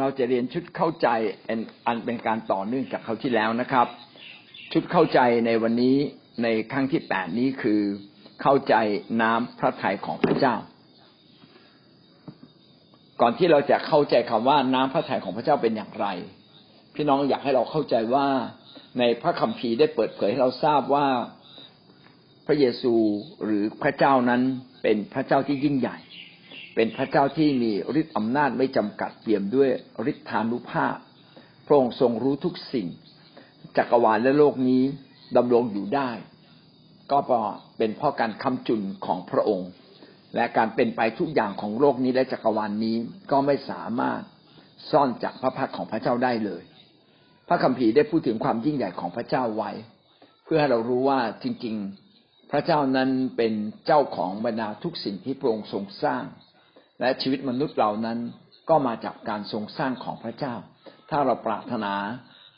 เราจะเรียนชุดเข้าใจอันเป็นการต่อเนื่องจากเขาที่แล้วนะครับ ชุดเข้าใจในวันนี้ในครั้งที่แปดนี้คือเข้าใจน้ำพระทัยของพระเจ้า ก่อนที่เราจะเข้าใจคำว่าน้ำพระทัยของพระเจ้าเป็นอย่างไร พี่น้องอยากให้เราเข้าใจว่าในพระคัมภีร์ได้เปิดเผยให้เราทราบว่าพระเยซูหรือพระเจ้านั้นเป็นพระเจ้าที่ยิ่งใหญ่ เป็นพระเจ้าที่มีฤทธิ์อำนาจไม่จำกัดเปี่ยมด้วยฤทธานุภาพ พระองค์ทรงรู้ทุกสิ่ง จักรวาลและโลกนี้ดำรงอยู่ได้ ก็เป็นเพราะการคำจุนของพระองค์ และการเป็นไปทุกอย่างของโลกนี้และจักรวาลนนี้ก็ไม่สามารถซ่อนจากพระพักของพระเจ้าได้เลย พระคัมภีร์ได้พูดถึงความยิ่งใหญ่ของพระเจ้าไว้ เพื่อให้เรารู้ว่าจริง ๆ พระเจ้านั้นเป็นเจ้าของบรรดาทุกสิ่งที่พระองค์ทรงสร้าง และชีวิตมนุษย์เหล่านั้นก็มาจากการทรงสร้างของพระเจ้า ถ้าเราปรารถนา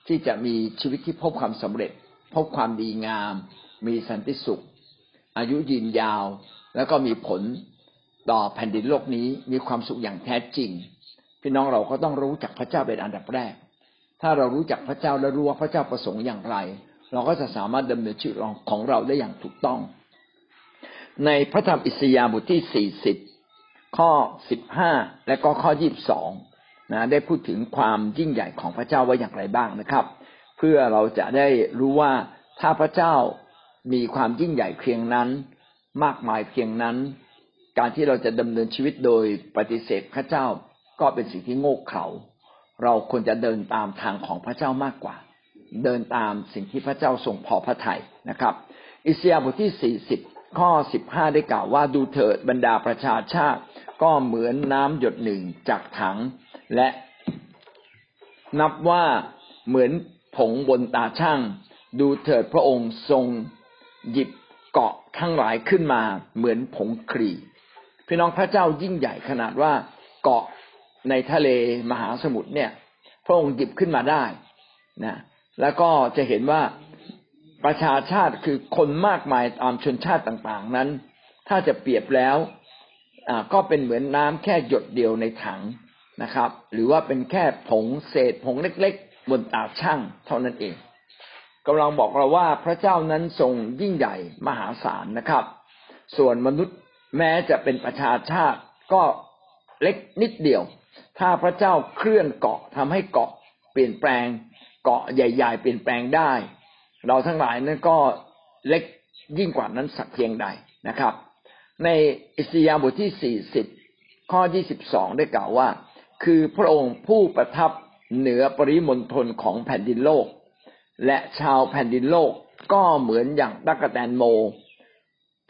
ที่จะมีชีวิตที่พบความสำเร็จ พบความดีงาม มีสันติสุข อายุยืนยาว แล้วก็มีผลต่อแผ่นดินโลกนี้มีความสุขอย่างแท้จริง พี่น้องเราก็ต้องรู้จักพระเจ้าเป็นอันดับแรก ถ้าเรารู้จักพระเจ้าและรู้ว่าพระเจ้าประสงค์อย่างไร เราก็จะสามารถดำเนินชีวิตของเราได้อย่างถูกต้อง ในพระธรรมอิสยาห์บทที่สี่สิบ ข้อสิบห้าและก็ข้อยี่บสองนะได้พูดถึงความยิ่งใหญ่ของพระเจ้าว่าอย่างไรบ้างนะครับ เพื่อเราจะได้รู้ว่าถ้าพระเจ้ามีความยิ่งใหญ่เพียงนั้น มากมายเพียงนั้น การที่เราจะดำเนินชีวิตโดยปฏิเสธพระเจ้าก็เป็นสิ่งที่โง่เขลาเราควรจะเดินตามทางของพระเจ้ามากกว่า เดินตามสิ่งที่พระเจ้าทรงพอพระทัยนะครับ อิสยาห์บทที่สี่สิบ ข้อสิบห้าได้กล่าวว่าดูเถิดบรรดาประชาชาติ ก็เหมือนน้ำหยดหนึ่งจากถัง และนับว่าเหมือนผงบนตาช่าง ดูเถิดพระองค์ทรงหยิบเกาะทั้งหลายขึ้นมาเหมือนผงครีพี่น้องพระเจ้ายิ่งใหญ่ขนาดว่าเกาะในทะเลมหาสมุทรเนี่ย พระองค์หยิบขึ้นมาได้นะแล้วก็จะเห็นว่า ประชาชาติคือคนมากมายตามชนชาติต่างๆนั้น ถ้าจะเปรียบแล้วก็เป็นเหมือนน้ำแค่หยดเดียวในถังนะครับ หรือว่าเป็นแค่ผงเศษผงเล็กๆ บนตาช่างเท่านั้นเองกำลังบอกเราว่าพระเจ้านั้นทรงยิ่งใหญ่มหาศาลนะครับ ส่วนมนุษย์แม้จะเป็นประชาชาติก็เล็กนิดเดียว ถ้าพระเจ้าเคลื่อนเกาะทำให้เกาะเปลี่ยนแปลง เกาะใหญ่ ๆ เปลี่ยนแปลงได้ เราทั้งหลายนั้นก็เล็กยิ่งกว่านั้นสักเพียงใดนะครับ ในอิสยาบทที่สี่สิบข้อยี่สิบสองได้กล่าวว่า คือพระองค์ผู้ประทับเหนือปริมณฑลของแผ่นดินโลก และชาวแผ่นดินโลกก็เหมือนอย่างตักแตนโม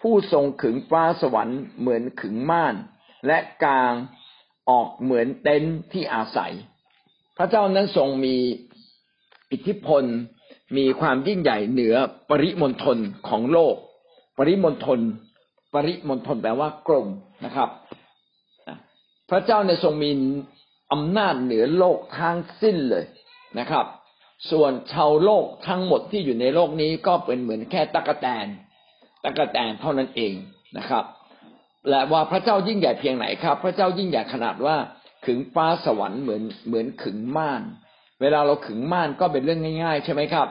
ผู้ทรงขึงฟ้าสวรรค์เหมือนขึงม่าน และกลางออกเหมือนเต็นท์ที่อาศัย พระเจ้านั้นทรงมีอิทธิพล มีความยิ่งใหญ่เหนือปริมณฑลของโลก ปริมณฑลปริมณฑลแปลว่ากลมนะครับ พระเจ้าในทรงมีอำนาจเหนือโลกทั้งสิ้นเลยนะครับ ส่วนชาวโลกทั้งหมดที่อยู่ในโลกนี้ก็เป็นเหมือนแค่ตะกะแตนตะกะแตนเท่านั้นเองนะครับ และว่าพระเจ้ายิ่งใหญ่เพียงไหนครับ พระเจ้ายิ่งใหญ่ขนาดว่าขึงฟ้าสวรรค์เหมือนเหมือนขึงม่าน เวลาเราขึงม่านก็เป็นเรื่องง่าย ๆ ใช่ไหมครับ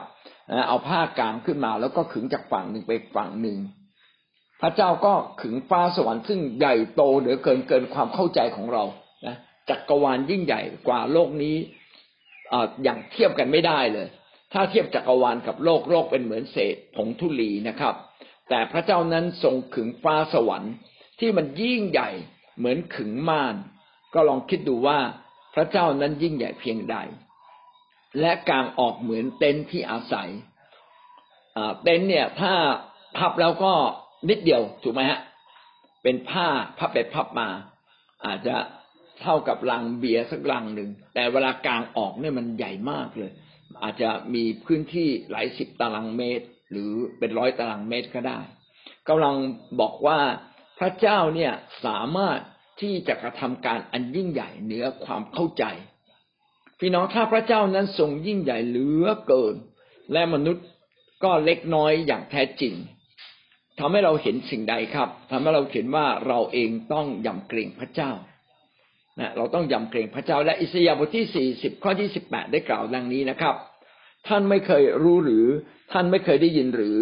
เอาผ้ากางขึ้นมา แล้วก็ขึงจากฝั่งหนึ่งไปฝั่งหนึ่ง พระเจ้าก็ขึงฟ้าสวรรค์ซึ่งใหญ่โตเหลือเกินเกินความเข้าใจของเรานะจักรวาลยิ่งใหญ่กว่าโลกนี้ออย่างเทียบกันไม่ได้เลย ถ้าเทียบจักรวาลกับโลกโลกเป็นเหมือนเศษผงธุลีนะครับ แต่พระเจ้านั้นทรงขึงฟ้าสวรรค์ ที่มันยิ่งใหญ่เหมือนขึงม่าน ก็ลองคิดดูว่าพระเจ้านั้นยิ่งใหญ่เพียงใด และกางออกเหมือนเต็นท์ที่อาศัยเต็นท์เนี่ย ถ้าพับแล้วก็นิดเดียวถูกไหมฮะ เป็นผ้าพับไปพับมา อาจจะเท่ากับลังเบียร์สักลังหนึ่งแต่เวลากางออกเนี่ยมันใหญ่มากเลย อาจจะมีพื้นที่หลายสิบตารางเมตร หรือเป็นร้อยตารางเมตรก็ได้กำลังบอกว่าพระเจ้าเนี่ยสามารถที่จะกระทำการอันยิ่งใหญ่เหนือความเข้าใจ พี่น้องถ้าพระเจ้านั้นทรงยิ่งใหญ่เหลือเกิน และมนุษย์ก็เล็กน้อยอย่างแท้จริงทำให้เราเห็นสิ่งใดครับทำให้เราเห็นว่าเราเองต้องยำเกรงพระเจ้านะเราต้องยำเกรงพระเจ้าและอิสยาห์บทที่สี่สิบข้อที่สิบแปดได้กล่าวดังนี้นะครับ ท่านไม่เคยรู้หรือ ท่านไม่เคยได้ยินหรือ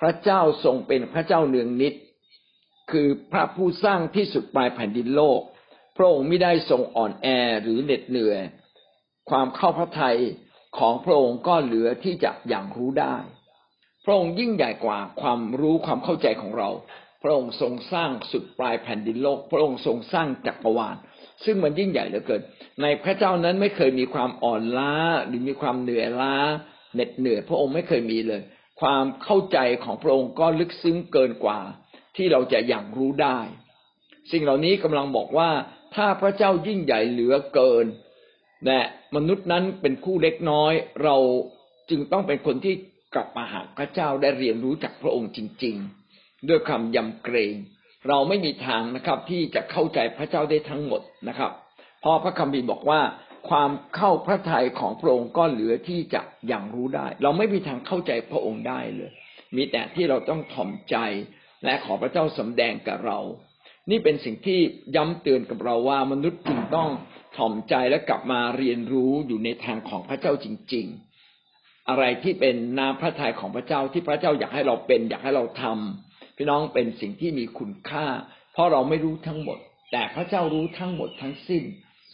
พระเจ้าทรงเป็นพระเจ้าเนืองนิด คือพระผู้สร้างที่สุดปลายแผ่นดินโลก พระองค์ไม่ได้ทรงอ่อนแอหรือเหน็ดเหนื่อย ความเข้าพระทัยของพระองค์ก็เหลือที่จะอย่างรู้ได้ พระองค์ยิ่งใหญ่กว่าความรู้ความเข้าใจของเรา พระองค์ทรงสร้างสุดปลายแผ่นดินโลก พระองค์ทรงสร้างจักรวาล ซึ่งมันยิ่งใหญ่เหลือเกิน ในพระเจ้านั้นไม่เคยมีความอ่อนล้าหรือมีความเหนื่อยล้าเหน็ดเหนื่อยพระองค์ไม่เคยมีเลย ความเข้าใจของพระองค์ก็ลึกซึ้งเกินกว่า ที่เราจะอย่างรู้ได้ สิ่งเหล่านี้กำลังบอกว่าถ้าพระเจ้ายิ่งใหญ่เหลือเกิน และมนุษย์นั้นเป็นผู้เล็กน้อย เราจึงต้องเป็นคนที่กลับมาหาพระเจ้าได้เรียนรู้จากพระองค์จริง ๆ ด้วยความยำเกรง เราไม่มีทางนะครับที่จะเข้าใจพระเจ้าได้ทั้งหมดนะครับ เพราะพระคัมภีร์บอกว่า ความเข้าพระทัยของพระองค์ก็เหลือที่จะอย่างรู้ได้ เราไม่มีทางเข้าใจพระองค์ได้เลย มีแต่ที่เราต้องถ่อมใจและขอพระเจ้าสำแดงกับเรา นี่เป็นสิ่งที่ย้ำเตือนกับเราว่ามนุษย์จึงต้องถ่อมใจและกลับมาเรียนรู้อยู่ในทางของพระเจ้าจริง ๆ อะไรที่เป็นน้ำพระทัยของพระเจ้าที่พระเจ้าอยากให้เราเป็น อยากให้เราทำพี่น้องเป็นสิ่งที่มีคุณค่า เพราะเราไม่รู้ทั้งหมด แต่พระเจ้ารู้ทั้งหมดทั้งสิ้น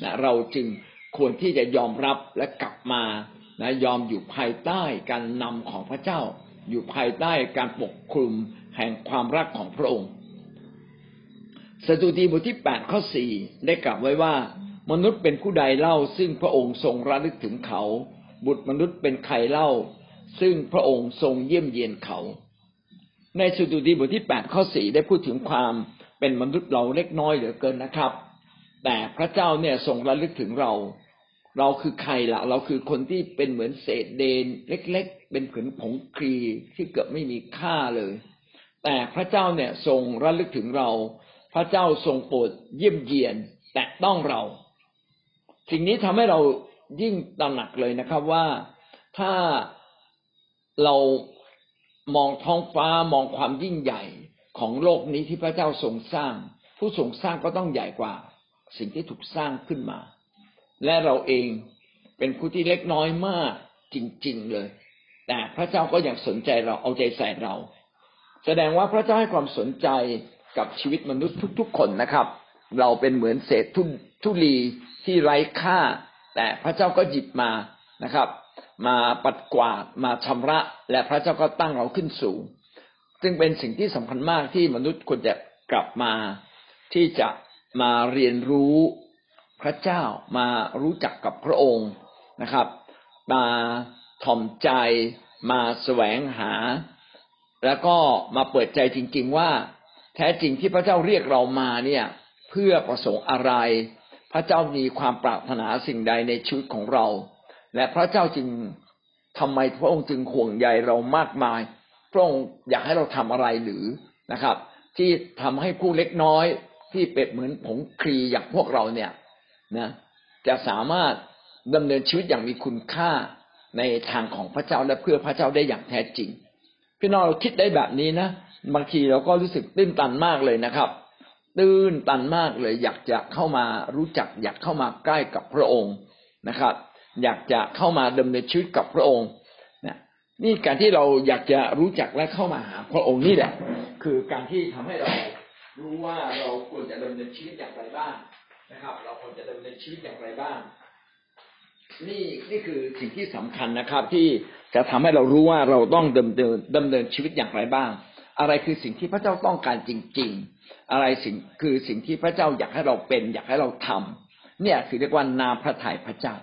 นะเราจึงควรที่จะยอมรับและกลับมานะยอมอยู่ภายใต้การนำของพระเจ้า อยู่ภายใต้การปกคลุมแห่งความรักของพระองค์ สดุดีบทที่แปดข้อสี่ได้กล่าวไว้ว่า มนุษย์เป็นผู้ใดเล่า ซึ่งพระองค์ทรงระลึกถึงเขา บุตรมนุษย์เป็นใครเล่า ซึ่งพระองค์ทรงเยี่ยมเยียนเขา ในสดุดีบทที่แปดข้อสี่ได้พูดถึงความเป็นมนุษย์เราเล็กน้อยเหลือเกินนะครับ แต่พระเจ้าเนี่ยทรงระลึกถึงเรา เราคือใครละ่ะ เราคือคนที่เป็นเหมือนเศษเดน เล็ก ๆ เป็นผืนผงครีที่เกือบไม่มีค่าเลย แต่พระเจ้าเนี่ยทรงระลึกถึงเรา พระเจ้าทรงโปรดเยี่ยมเยียนแต่ต้องเรา สิ่งนี้ทำให้เรายิ่งตระหนักเลยนะครับว่าถ้าเรามองท้องฟ้ามองความยิ่งใหญ่ของโลกนี้ที่พระเจ้าทรงสร้าง ผู้ทรงสร้างก็ต้องใหญ่กว่า สิ่งที่ถูกสร้างขึ้นมา และเราเองเป็นผู้ที่เล็กน้อยมากจริง ๆเลย แต่พระเจ้าก็ยังสนใจเราเอาใจใส่เรา แสดงว่าพระเจ้าให้ความสนใจ กับชีวิตมนุษย์ทุกๆคนนะครับ เราเป็นเหมือนเศษทุทลีที่ไร้ค่า แต่พระเจ้าก็หยิบมานะครับ มาปัดกวาดมาชำระ และพระเจ้าก็ตั้งเราขึ้นสูง ซึ่งเป็นสิ่งที่สำคัญมากที่มนุษย์ควรจะกลับมา ที่จะมาเรียนรู้พระเจ้ามารู้จักกับพระองค์นะครับ มาถ่อมใจมาแสวงหา แล้วก็มาเปิดใจจริง ๆว่า แท้จริงที่พระเจ้าเรียกเรามาเนี่ย เพื่อประสงค์อะไร พระเจ้ามีความปรารถนาสิ่งใดในชีวิตของเรา และพระเจ้าจึงทำไมพระองค์จึงห่วงใยเรามากมาย พระองค์อยากให้เราทำอะไรหรือนะครับ ที่ทำให้ผู้เล็กน้อยที่เป็นเหมือนผงครีอย่างพวกเราเนี่ยนะจะสามารถดำเนินชีวิตอย่างมีคุณค่าในทางของพระเจ้าและเพื่อพระเจ้าได้อย่างแท้จริง พี่น้องเราคิดได้แบบนี้นะ บางทีเราก็รู้สึกตื้นตันมากเลยนะครับ ตื้นตันมากเลย อยากจะเข้ามารู้จัก อยากเข้ามาใกล้กับพระองค์นะครับ อยากจะเข้ามาดำเนินชีวิตกับพระองค์นะนี่การที่เราอยากจะรู้จักและเข้ามาหาพระองค์นี่แหละ คือการที่ทำให้เรารู้ว่าเราควรจะดำเนินชีวิตอย่างไรบ้างนะครับ เราควรจะดำเนินชีวิตอย่างไรบ้างนี่นี่คือสิ่งที่สำคัญนะครับ ที่จะทำให้เรารู้ว่าเราต้องดำเนินดำเนินชีวิตอย่างไรบ้าง อะไรคือสิ่งที่พระเจ้าต้องการจริง ๆ อะไรสิ่งคือสิ่งที่พระเจ้าอยากให้เราเป็น อยากให้เราทำเนี่ยคือเรียกว่านาพระทัยพระเจ้า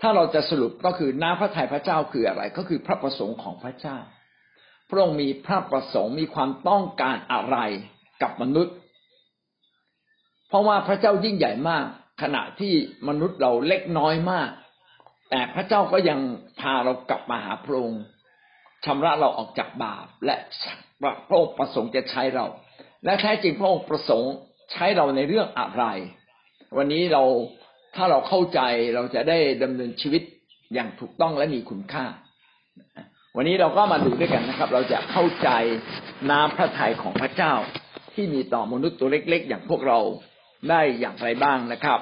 ถ้าเราจะสรุปก็คือนาพระทัยพระเจ้าคืออะไร ก็คือพระประสงค์ของพระเจ้า พระองค์มีพระประสงค์มีความต้องการอะไรกับมนุษย์ เพราะว่าพระเจ้ายิ่งใหญ่มาก ขณะที่มนุษย์เราเล็กน้อยมาก แต่พระเจ้าก็ยังพาเรากลับมาหาพระองค์ ชำระเราออกจากบาป และพระองค์ประสงค์จะใช้เรา และแท้จริงพระองค์ประสงค์ใช้เราในเรื่องอะไร วันนี้เราถ้าเราเข้าใจเราจะได้ดำเนินชีวิตอย่างถูกต้องและมีคุณค่า วันนี้เราก็มาดูด้วยกันนะครับ เราจะเข้าใจน้ำพระทัยของพระเจ้า ที่มีต่อมนุษย์ตัวเล็ก ๆ อย่างพวกเราได้อย่างไรบ้างนะครับ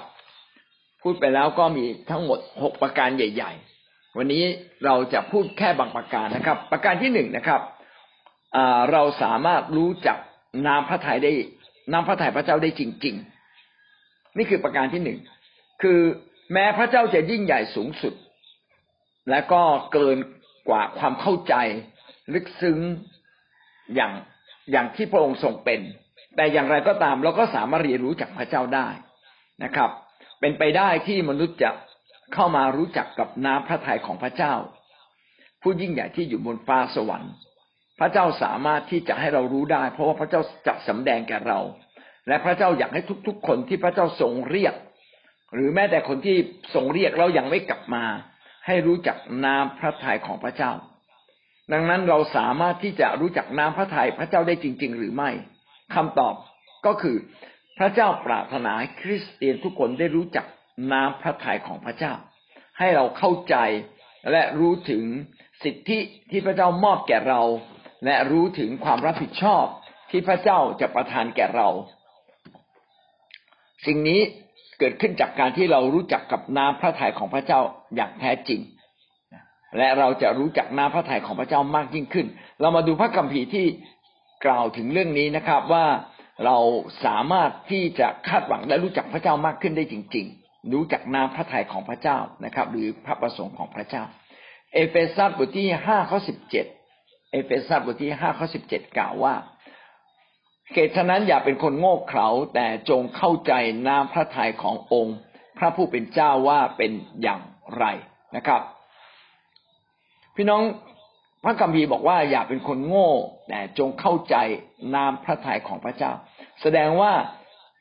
พูดไปแล้วก็มีทั้งหมดหกประการใหญ่ ๆ วันนี้เราจะพูดแค่บางประการนะครับ ประการที่หนึ่งนะครับเราสามารถรู้จักน้ำพระทัยได้น้ำพระทัยพระเจ้าได้จริง ๆ นี่คือประการที่หนึ่งคือแม้พระเจ้าจะยิ่งใหญ่สูงสุด และก็เกินกว่าความเข้าใจ ลึกซึ้งอย่างอย่างที่พระองค์ทรงเป็น แต่อย่างไรก็ตามเราก็สามารถเรียนรู้จากพระเจ้าได้นะครับ เป็นไปได้ที่มนุษย์จะ เข้ามารู้จักกับน้ำพระทัยของพระเจ้า ผู้ยิ่งใหญ่ที่อยู่บนฟ้าสวรรค์ พระเจ้าสามารถที่จะให้เรารู้ได้ เพราะว่าพระเจ้าจะสำแดงแก่เรา และพระเจ้าอยากให้ทุกๆ คนที่พระเจ้าทรงเรียก หรือแม้แต่คนที่ทรงเรียกเรายังไม่กลับมา ให้รู้จักน้ำพระทัยของพระเจ้า ดังนั้นเราสามารถที่จะรู้จักน้ำพระทัยพระเจ้าได้จริง ๆ หรือไม่คำตอบก็คือพระเจ้าปรารถนาให้คริสเตียนทุกคนได้รู้จัก น้ำพระทัยของพระเจ้า ให้เราเข้าใจและรู้ถึงสิทธิที่พระเจ้ามอบแก่เรา และรู้ถึงความรับผิดชอบที่พระเจ้าจะประทานแก่เรา สิ่งนี้เกิดขึ้นจากการที่เรารู้จักกับน้ำพระทัยของพระเจ้าอย่างแท้จริง และเราจะรู้จักน้ำพระทัยของพระเจ้ามากยิ่งขึ้น เรามาดูพระคัมภีร์ที่กล่าวถึงเรื่องนี้นะครับว่าเราสามารถที่จะคาดหวังและรู้จักพระเจ้ามากขึ้นได้จริง ๆ รู้จักน้ำพระทัยของพระเจ้านะครับ หรือพระประสงค์ของพระเจ้า เอเฟซัสบทที่ห้าข้อสิบเจ็ดเอเฟซัสบทที่ห้าข้อสิบเจ็ดกล่าวว่าเหตุฉะนั้นอย่าเป็นคนโง่เขลาแต่จงเข้าใจน้ำพระทัยขององค์ พระผู้เป็นเจ้าว่าเป็นอย่างไรนะครับ พี่น้องพระคัมภีร์บอกว่าอย่าเป็นคนโง่ แต่จงเข้าใจนามพระทัยของพระเจ้า แสดงว่า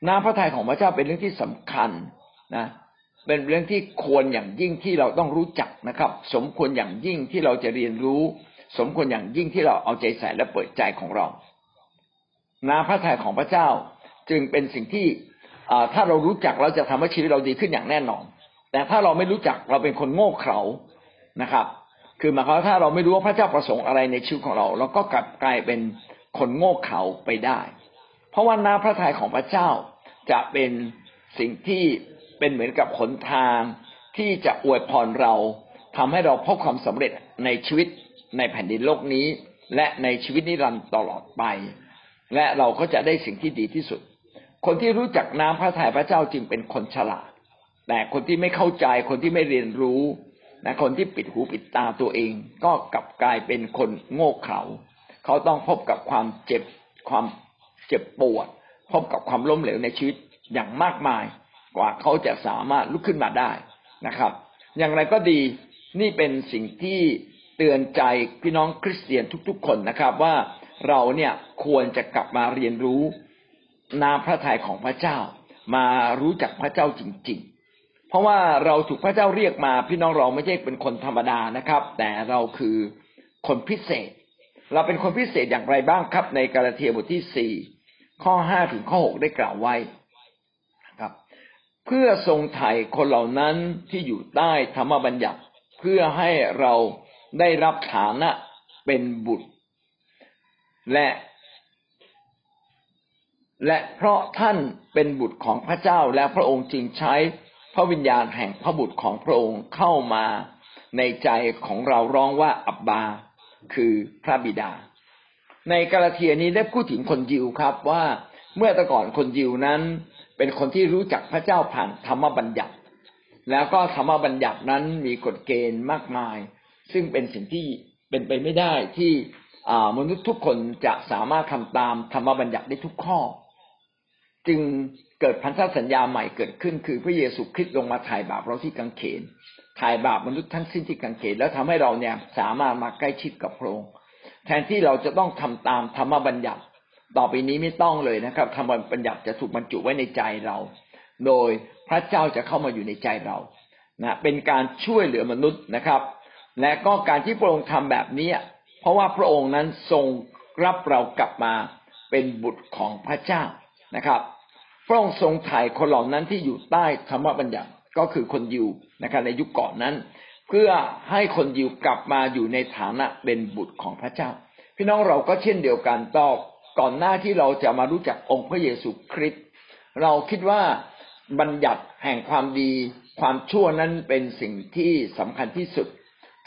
นามพระทัยของพระเจ้าเป็นเรื่องที่สำคัญ นะเป็นเรื่องที่ควรอย่างยิ่งที่เราต้องรู้จักนะครับ สมควรอย่างยิ่งที่เราจะเรียนรู้ สมควรอย่างยิ่งที่เราเอาใจใส่และเปิดใจของเรานาพระทัยของพระเจ้าจึงเป็นสิ่งที่ถ้าเรารู้จักเราจะทำให้ชีวิตเราดีขึ้นอย่างแน่นอน แต่ถ้าเราไม่รู้จักเราเป็นคนโง่เขลานะครับ คือหมายความว่าถ้าเราไม่รู้ว่าพระเจ้าประสงค์อะไรในชีวิตของเรา เราก็กลับกลายเป็นคนโง่เขลาไปได้ เพราะว่าน้ำพระทัยของพระเจ้าจะเป็นสิ่งที่ เป็นเหมือนกับขนทางที่จะอวยพรเราทำให้เราพบความสำเร็จในชีวิตในแผ่นดินโลกนี้ และในชีวิตนิรันดร์ตลอดไป และเราก็จะได้สิ่งที่ดีที่สุด คนที่รู้จักน้ำพระทัยพระเจ้าจึงเป็นคนฉลาด แต่คนที่ไม่เข้าใจคนที่ไม่เรียนรู้นะคนที่ปิดหูปิดตาตัวเอง ก็กลับกลายเป็นคนโง่เขลาเขาต้องพบกับความเจ็บความเจ็บปวด พบกับความล้มเหลวในชีวิตอย่างมากมาย กว่าเขาจะสามารถลุกขึ้นมาได้นะครับ อย่างไรก็ดีนี่เป็นสิ่งที่เตือนใจพี่น้องคริสเตียนทุกๆ คนนะครับว่าเราเนี่ยควรจะกลับมาเรียนรู้นามพระทัยของพระเจ้า มารู้จักพระเจ้าจริง ๆ เพราะว่าเราถูกพระเจ้าเรียกมา พี่น้องเราไม่ใช่เป็นคนธรรมดานะครับ แต่เราคือคนพิเศษ เราเป็นคนพิเศษอย่างไรบ้างครับ ในกาลาเทียบทที่สี่ข้อห้าถึงข้อหกได้กล่าวไว้เพื่อทรงไถ่คนเหล่านั้นที่อยู่ใต้ธรรมบัญญัติ เพื่อให้เราได้รับฐานะเป็นบุตร และ และเพราะท่านเป็นบุตรของพระเจ้าและพระองค์จึงใช้พระวิญญาณแห่งพระบุตรของพระองค์เข้ามาในใจของเราร้องว่าอับบา คือพระบิดา ในกาลาเทียนี้ได้พูดถึงคนยิวครับว่าเมื่อแต่ก่อนคนยิวนั้น เป็นคนที่รู้จักพระเจ้าผ่านธรรมบัญญัติ แล้วก็ธรรมบัญญัตินั้นมีกฎเกณฑ์มากมาย ซึ่งเป็นสิ่งที่เป็นไปไม่ได้ที่มนุษย์ทุกคนจะสามารถทำตามธรรมบัญญัติได้ทุกข้อ จึงเกิดพันธสัญญาใหม่เกิดขึ้น คือพระเยซูคริสต์ลงมาถ่ายบาปเราที่กังเขนถ่ายบาปมนุษย์ทั้งสิ้นที่กังเขนแล้วทำให้เราเนี่ยสามารถมาใกล้ชิดกับพระองค์แทนที่เราจะต้องทำตามธรรมบัญญัติ ต่อไปนี้ไม่ต้องเลยนะครับธรรมบัญญัติจะถูกบรรจุไว้ในใจเรา โดยพระเจ้าจะเข้ามาอยู่ในใจเรานะเป็นการช่วยเหลือมนุษย์นะครับ และก็การที่พระองค์ทำแบบนี้ เพราะว่าพระองค์นั้นทรงรับเรากลับมาเป็นบุตรของพระเจ้านะครับพระองค์ทรงถ่ายคนเหล่านั้นที่อยู่ใต้ธรรมบัญญัติก็คือคนยิวนะครับในยุคก่อนนั้น เพื่อให้คนยิวกลับมาอยู่ในฐานะเป็นบุตรของพระเจ้า พี่น้องเราก็เช่นเดียวกันต่อ ก่อนหน้าที่เราจะมารู้จักองค์พระเยซูคริสต์เราคิดว่าบัญญัติแห่งความดีความชั่วนั้นเป็นสิ่งที่สำคัญที่สุด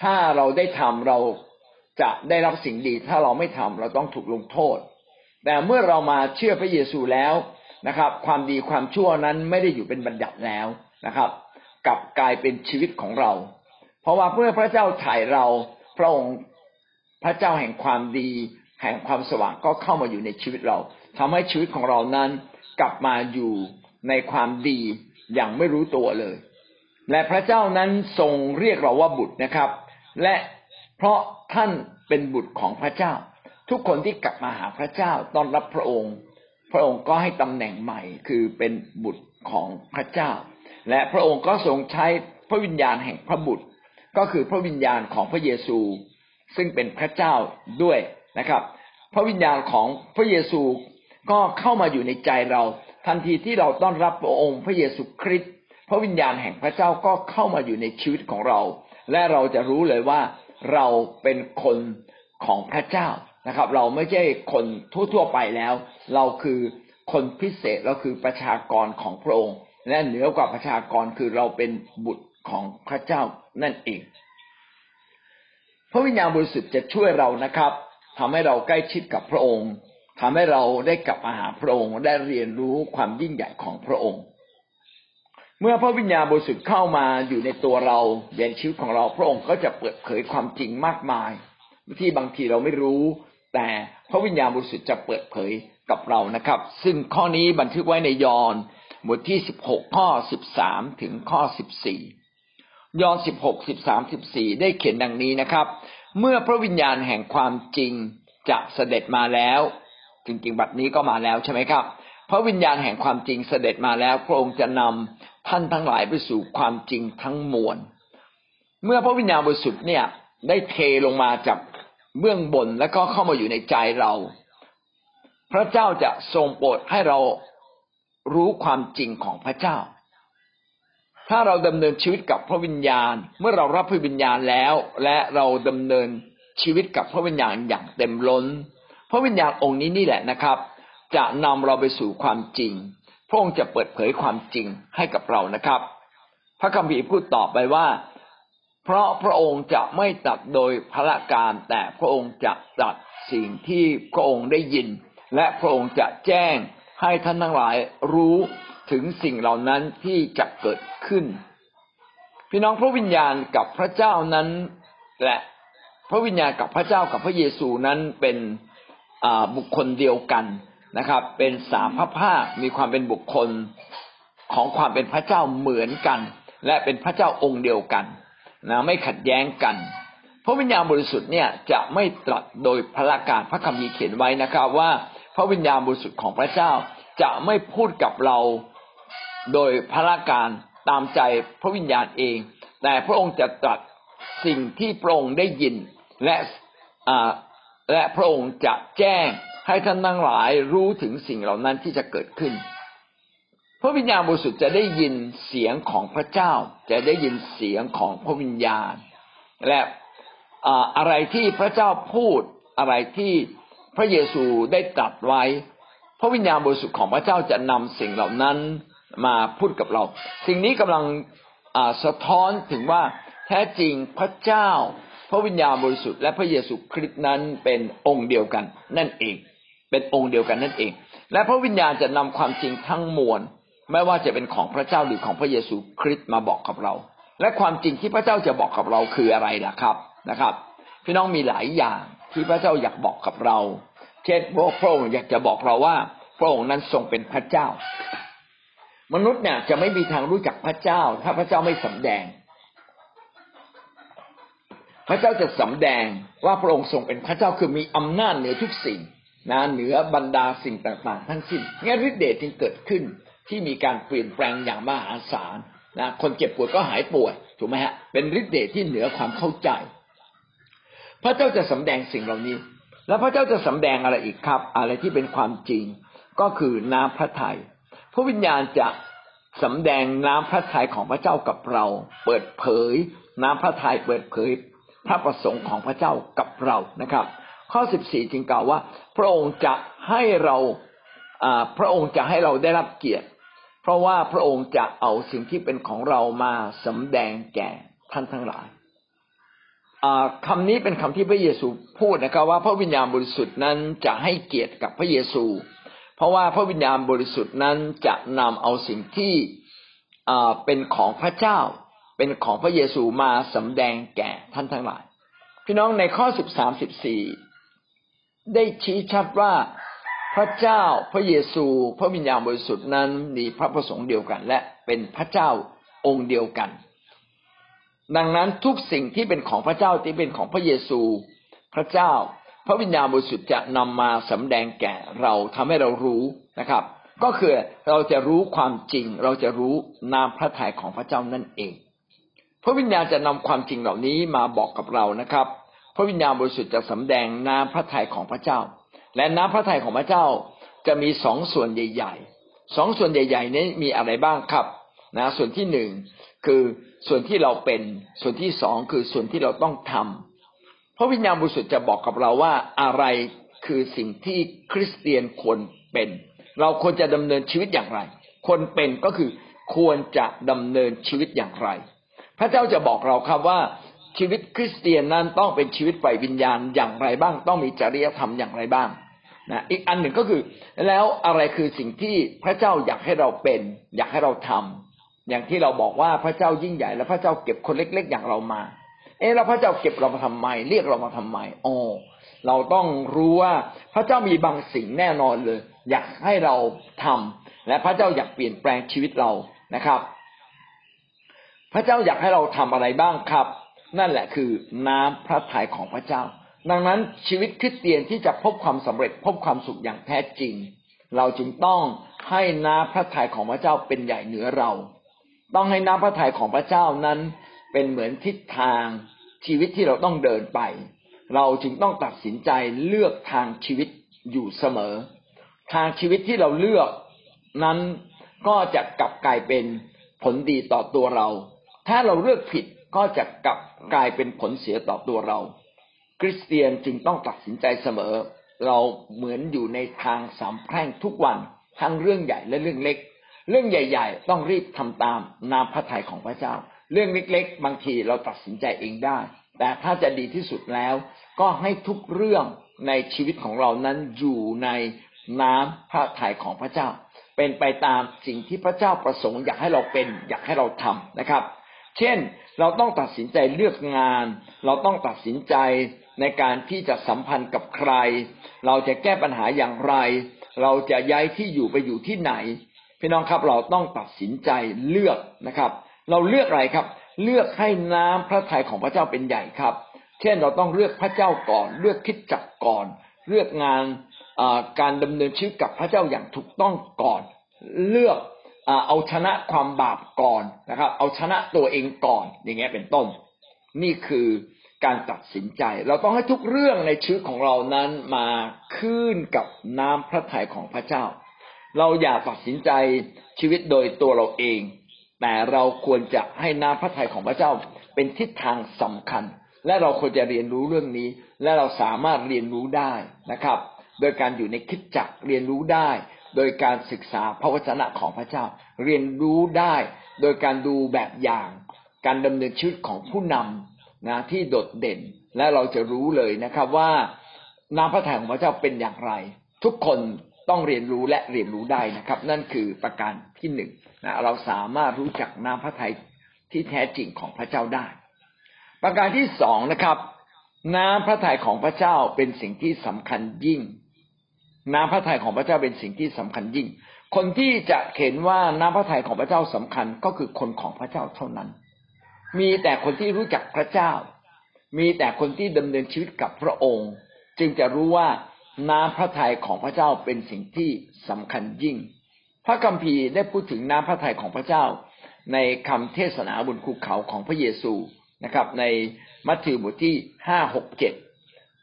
ถ้าเราได้ทำเราจะได้รับสิ่งดี ถ้าเราไม่ทำเราต้องถูกลงโทษ แต่เมื่อเรามาเชื่อพระเยซูแล้วนะครับ ความดีความชั่วนั้นไม่ได้อยู่เป็นบัญญัติแล้วนะครับกลับกลายเป็นชีวิตของเรา เพราะว่าเมื่อพระเจ้าถ่ายเราพระองค์พระเจ้าแห่งความดี แห่งความสว่างก็เข้ามาอยู่ในชีวิตเราทำให้ชีวิตของเรานั้นกลับมาอยู่ในความดีอย่างไม่รู้ตัวเลย และพระเจ้านั้นทรงเรียกเราว่าบุตรนะครับ และเพราะท่านเป็นบุตรของพระเจ้า ทุกคนที่กลับมาหาพระเจ้าต้อนรับพระองค์ พระองค์ก็ให้ตำแหน่งใหม่คือเป็นบุตรของพระเจ้า และพระองค์ก็ทรงใช้พระวิญญาณแห่งพระบุตร ก็คือพระวิญญาณของพระเยซู ซึ่งเป็นพระเจ้าด้วย นะครับ พระวิญญาณของพระเยซูก็เข้ามาอยู่ในใจเรา ทันทีที่เราต้อนรับพระองค์พระเยซูคริสต์พระวิญญาณแห่งพระเจ้าก็เข้ามาอยู่ในชีวิตของเรา และเราจะรู้เลยว่าเราเป็นคนของพระเจ้านะครับ เราไม่ใช่คนทั่วๆไปแล้ว เราคือคนพิเศษเราคือประชากรของพระองค์ และเหนือกว่าประชากรคือเราเป็นบุตรของพระเจ้านั่นเอง พระวิญญาณบริสุทธิ์จะช่วยเรานะครับ ทำให้เราใกล้ชิดกับพระองค์ทำให้เราได้กลับมาหาพระองค์ได้เรียนรู้ความยิ่งใหญ่ของพระองค์ เมื่อพระวิญญาณบริสุทธิ์เข้ามาอยู่ในตัวเราในชีวิตของเราพระองค์ก็จะเปิดเผยความจริงมากมาย ที่บางทีเราไม่รู้ แต่พระวิญญาณบริสุทธิ์จะเปิดเผยกับเรานะครับ ซึ่งข้อนี้บันทึกไว้ในยอห์นบทที่สิบหกข้อสิบสามถึงข้อสิบสี่ยอห์นสิบหกสิบสามสิบสี่ได้เขียนดังนี้นะครับ เมื่อพระวิญญาณแห่งความจริงจะเสด็จมาแล้ว จริงๆ บัดนี้ก็มาแล้วใช่ไหมครับ พระวิญญาณแห่งความจริงเสด็จมาแล้วพระองค์จะนำท่านทั้งหลายไปสู่ความจริงทั้งมวล เมื่อพระวิญญาณบริสุทธิ์เนี่ย ได้เทลงมาจากเบื้องบนแล้วก็เข้ามาอยู่ในใจเรา พระเจ้าจะทรงโปรดให้เรารู้ความจริงของพระเจ้า ถ้าเราดำเนินชีวิตกับพระวิญญาณ เมื่อเรารับพระวิญญาณแล้ว และเราดำเนินชีวิตกับพระวิญญาณอย่างเต็มล้น พระวิญญาณองค์นี้นี่แหละนะครับ จะนำเราไปสู่ความจริง พระองค์จะเปิดเผยความจริงให้กับเรานะครับ พระคัมภีร์พูดต่อไปว่า เพราะพระองค์จะไม่ตัดโดยพระการ แต่พระองค์จะตัดสิ่งที่พระองค์ได้ยิน และพระองค์จะแจ้งให้ท่านทั้งหลายรู้ ถึงสิ่งเหล่านั้นที่จะเกิดขึ้น พี่น้องพระวิญญาณกับพระเจ้านั้น และพระวิญญาณกับพระเจ้ากับพระเยซูนั้นเป็นบุคคลเดียวกันนะครับ เป็นสามพระภาคมีความเป็นบุคคลของความเป็นพระเจ้าเหมือนกัน และเป็นพระเจ้าองค์เดียวกันนะไม่ขัดแย้งกัน พระวิญญาณบริสุทธิ์เนี่ยจะไม่ตรัสโดยพระการพระคัมภีร์เขียนไว้นะครับว่าพระวิญญาณบริสุทธิ์ของพระเจ้าจะไม่พูดกับเรา โดยพระการตามใจพระวิญญาณเอง แต่พระองค์จะตรัสสิ่งที่พระองค์ได้ยินและและพระองค์จะแจ้งให้ท่านทั้งหลายรู้ถึงสิ่งเหล่านั้นที่จะเกิดขึ้น พระวิญญาณบริสุทธิ์จะได้ยินเสียงของพระเจ้า จะได้ยินเสียงของพระวิญญาณ และอะไรที่พระเจ้าพูดอะไรที่พระเยซูได้ตรัสไว้ พระวิญญาณบริสุทธิ์ของพระเจ้าจะนำสิ่งเหล่านั้น มาพูดกับเรา สิ่งนี้กำลังสะท้อนถึงว่าแท้จริงพระเจ้า พระวิญญาณบริสุทธิ์และพระเยซูคริสต์นั้นเป็นองค์เดียวกันนั่นเอง เป็นองค์เดียวกันนั่นเอง และพระวิญญาณจะนำความจริงทั้งมวล ไม่ว่าจะเป็นของพระเจ้าหรือของพระเยซูคริสต์มาบอกกับเรา และความจริงที่พระเจ้าจะบอกกับเราคืออะไรล่ะครับนะครับ พี่น้องมีหลายอย่างที่พระเจ้าอยากบอกกับเรา เช่นพระองค์อยากจะบอกเราว่า พระองค์นั้นทรงเป็นพระเจ้า มนุษย์เนี่ยจะไม่มีทางรู้จักพระเจ้า ถ้าพระเจ้าไม่สำแดง พระเจ้าจะสำแดงว่าพระองค์ทรงเป็นพระเจ้าคือมีอำนาจเหนือทุกสิ่งนะเหนือบรรดาสิ่งต่างๆ ทั้งสิ้นงั้นฤทธิเดชจึงเกิดขึ้นที่มีการเปลี่ยนแปลงอย่างมหาศาลนะคนเจ็บปวดก็หายป่วยถูกไหมฮะเป็นฤทธิเดชที่เหนือความเข้าใจ พระเจ้าจะสำแดงสิ่งเหล่านี้ แล้วพระเจ้าจะสำแดงอะไรอีกครับ อะไรที่เป็นความจริงก็คือน้ำพระทยัย พระวิญญาณจะสำแดงน้ำพระทัยของพระเจ้ากับเรา เปิดเผย น้ำพระทัยเปิดเผย พระประสงค์ของพระเจ้ากับเรานะครับ ข้อสิบสี่จึงกล่าวว่า พระองค์จะให้เราพระองค์จะให้เราได้รับเกียรติ เพราะว่าพระองค์จะเอาสิ่งที่เป็นของเรามาสำแดงแก่ท่านทั้งหลายคำนี้เป็นคำที่พระเยซูพูดนะครับว่าพระวิญญาณบริสุทธิ์นั้นจะให้เกียรติกับพระเยซู ราะว่าพระวิญญาณบริสุทธิ์นั้นจะนำเอาสิ่งที่เป็นของพระเจ้า เป็นของพระเยซูมาสำแดงแก่ท่านทั้งหลาย พี่น้องในข้อสิบสามสิบสี่ได้ชี้ชัดว่าพระเจ้าพระเยซู พระวิญญาณบริสุทธิ์นั้นมีพระประสงค์เดียวกัน และเป็นพระเจ้าองค์เดียวกัน ดังนั้นทุกสิ่งที่เป็นของพระเจ้าที่เป็นของพระเยซู พระเจ้า พระวิญญาณบริสุทธิ์จะนำมาสำแดงแก่เราทำให้เรารู้นะครับ ก็คือเราจะรู้ความจริง เราจะรู้นามพระทัยของพระเจ้านั่นเอง พระวิญญาณจะนำความจริงเหล่านี้มาบอกกับเรานะครับ พระวิญญาณบริสุทธิ์จะสำแดงนามพระทัยของพระเจ้า และน้ำพระทัยของพระเจ้าจะมีสองส่วนใหญ่ ๆ สองส่วนใหญ่ ๆ นี้มีอะไรบ้างครับนะส่วนที่หนึ่งคือส่วนที่เราเป็นส่วนที่สองคือส่วนที่เราต้องทำ พระวิญญาณบริสุทธิ์จะบอกกับเราว่าอะไรคือสิ่งที่คริสเตียนควรเป็น เราควรจะดำเนินชีวิตอย่างไร คนเป็นก็คือควรจะดำเนินชีวิตอย่างไร พระเจ้าจะบอกเราครับว่าชีวิตคริสเตียนนั้นต้องเป็นชีวิตฝ่ายวิญญาณอย่างไรบ้าง ต้องมีจริยธรรมอย่างไรบ้างนะอีกอันหนึ่งก็คือ แล้วอะไรคือสิ่งที่พระเจ้าอยากให้เราเป็น อยากให้เราทำอย่างที่เราบอกว่าพระเจ้ายิ่งใหญ่แล้วพระเจ้าเก็บคนเล็ก ๆ อย่างเรามา ออแล้วพระเจ้าเก็บเรามาทำไม เรียกเรามาทำไมอ๋อเราต้องรู้ว่าพระเจ้ามีบางสิ่งแน่นอนเลย อยากให้เราทำและพระเจ้าอยากเปลี่ยนแปลงชีวิตเรานะครับ พระเจ้าอยากให้เราทำอะไรบ้างครับ นั่นแหละคือน้ำพระทัยของพระเจ้า ดังนั้นชีวิตคริสเตียนที่จะพบความสำเร็จพบความสุขอย่างแท้จริง เราจึงต้องให้น้ำพระทัยของพระเจ้าเป็นใหญ่เหนือเรา ต้องให้น้ำพระทัยของพระเจ้านั้นเป็นเหมือนทิศทาง ชีวิตที่เราต้องเดินไป เราจึงต้องตัดสินใจเลือกทางชีวิตอยู่เสมอ ทางชีวิตที่เราเลือกนั้นก็จะกลับกลายเป็นผลดีต่อตัวเรา ถ้าเราเลือกผิดก็จะกลับกลายเป็นผลเสียต่อตัวเรา คริสเตียนจึงต้องตัดสินใจเสมอ เราเหมือนอยู่ในทางสามแพร่งทุกวันทั้งเรื่องใหญ่และเรื่องเล็ก เรื่องใหญ่ ๆ ต้องรีบทำตามนามพระทัยของพระเจ้า เรื่องเล็กๆ บางทีเราตัดสินใจเองได้ แต่ถ้าจะดีที่สุดแล้ว ก็ให้ทุกเรื่องในชีวิตของเรานั้นอยู่ในน้ำพระทัยของพระเจ้า เป็นไปตามสิ่งที่พระเจ้าประสงค์อยากให้เราเป็น อยากให้เราทำนะครับ เช่นเราต้องตัดสินใจเลือกงาน เราต้องตัดสินใจในการที่จะสัมพันธ์กับใคร เราจะแก้ปัญหาอย่างไร เราจะย้ายที่อยู่ไปอยู่ที่ไหน พี่น้องครับเราต้องตัดสินใจเลือกนะครับ เราเลือกอะไรครับ เลือกให้น้ำพระทัยของพระเจ้าเป็นใหญ่ครับ เช่นเราต้องเลือกพระเจ้าก่อน เลือกคิดจักก่อน เลือกงานการดำเนินชีวิตกับพระเจ้าอย่างถูกต้องก่อน เลือกเอาชนะความบาปก่อนนะครับ เอาชนะตัวเองก่อน อย่างเงี้ยเป็นต้น นี่คือการตัดสินใจ เราต้องให้ทุกเรื่องในชีวิตของเรานั้นมาขึ้นกับน้ำพระทัยของพระเจ้า เราอย่าตัดสินใจชีวิตโดยตัวเราเอง แต่เราควรจะให้น้ำพระทัยของพระเจ้าเป็นทิศทางสำคัญ และเราควรจะเรียนรู้เรื่องนี้ และเราสามารถเรียนรู้ได้นะครับ โดยการอยู่ในคิดจักเรียนรู้ได้ โดยการศึกษาพระวจนะของพระเจ้า เรียนรู้ได้ โดยการดูแบบอย่าง การดำเนินชีวิตของผู้นำนะที่โดดเด่น และเราจะรู้เลยนะครับว่าน้ำพระทัยของพระเจ้าเป็นอย่างไร ทุกคนต้องเรียนรู้และเรียนรู้ได้นะครับ นั่นคือประการที่หนึ่ง นะเราสามารถรู้จักน้ำพระทัยที่แท้จริงของพระเจ้าได้ ประการที่สองนะครับ น้ำพระทัยของพระเจ้าเป็นสิ่งที่สำคัญยิ่ง น้ำพระทัยของพระเจ้าเป็นสิ่งที่สำคัญยิ่ง คนที่จะเห็นว่าน้ำพระทัยของพระเจ้าสำคัญก็คือคนของพระเจ้าเท่านั้น มีแต่คนที่รู้จักพระเจ้า มีแต่คนที่ดำเนินชีวิตกับพระองค์ จึงจะรู้ว่าน้ำพระทัยของพระเจ้าเป็นสิ่งที่สำคัญยิ่ง พระคัมภีร์ได้พูดถึงน้ำพระทัยของพระเจ้า ในคำเทศนาบนภูเขาของพระเยซูนะครับ ในมัทธิวบทที่ห้าหกเจ็ด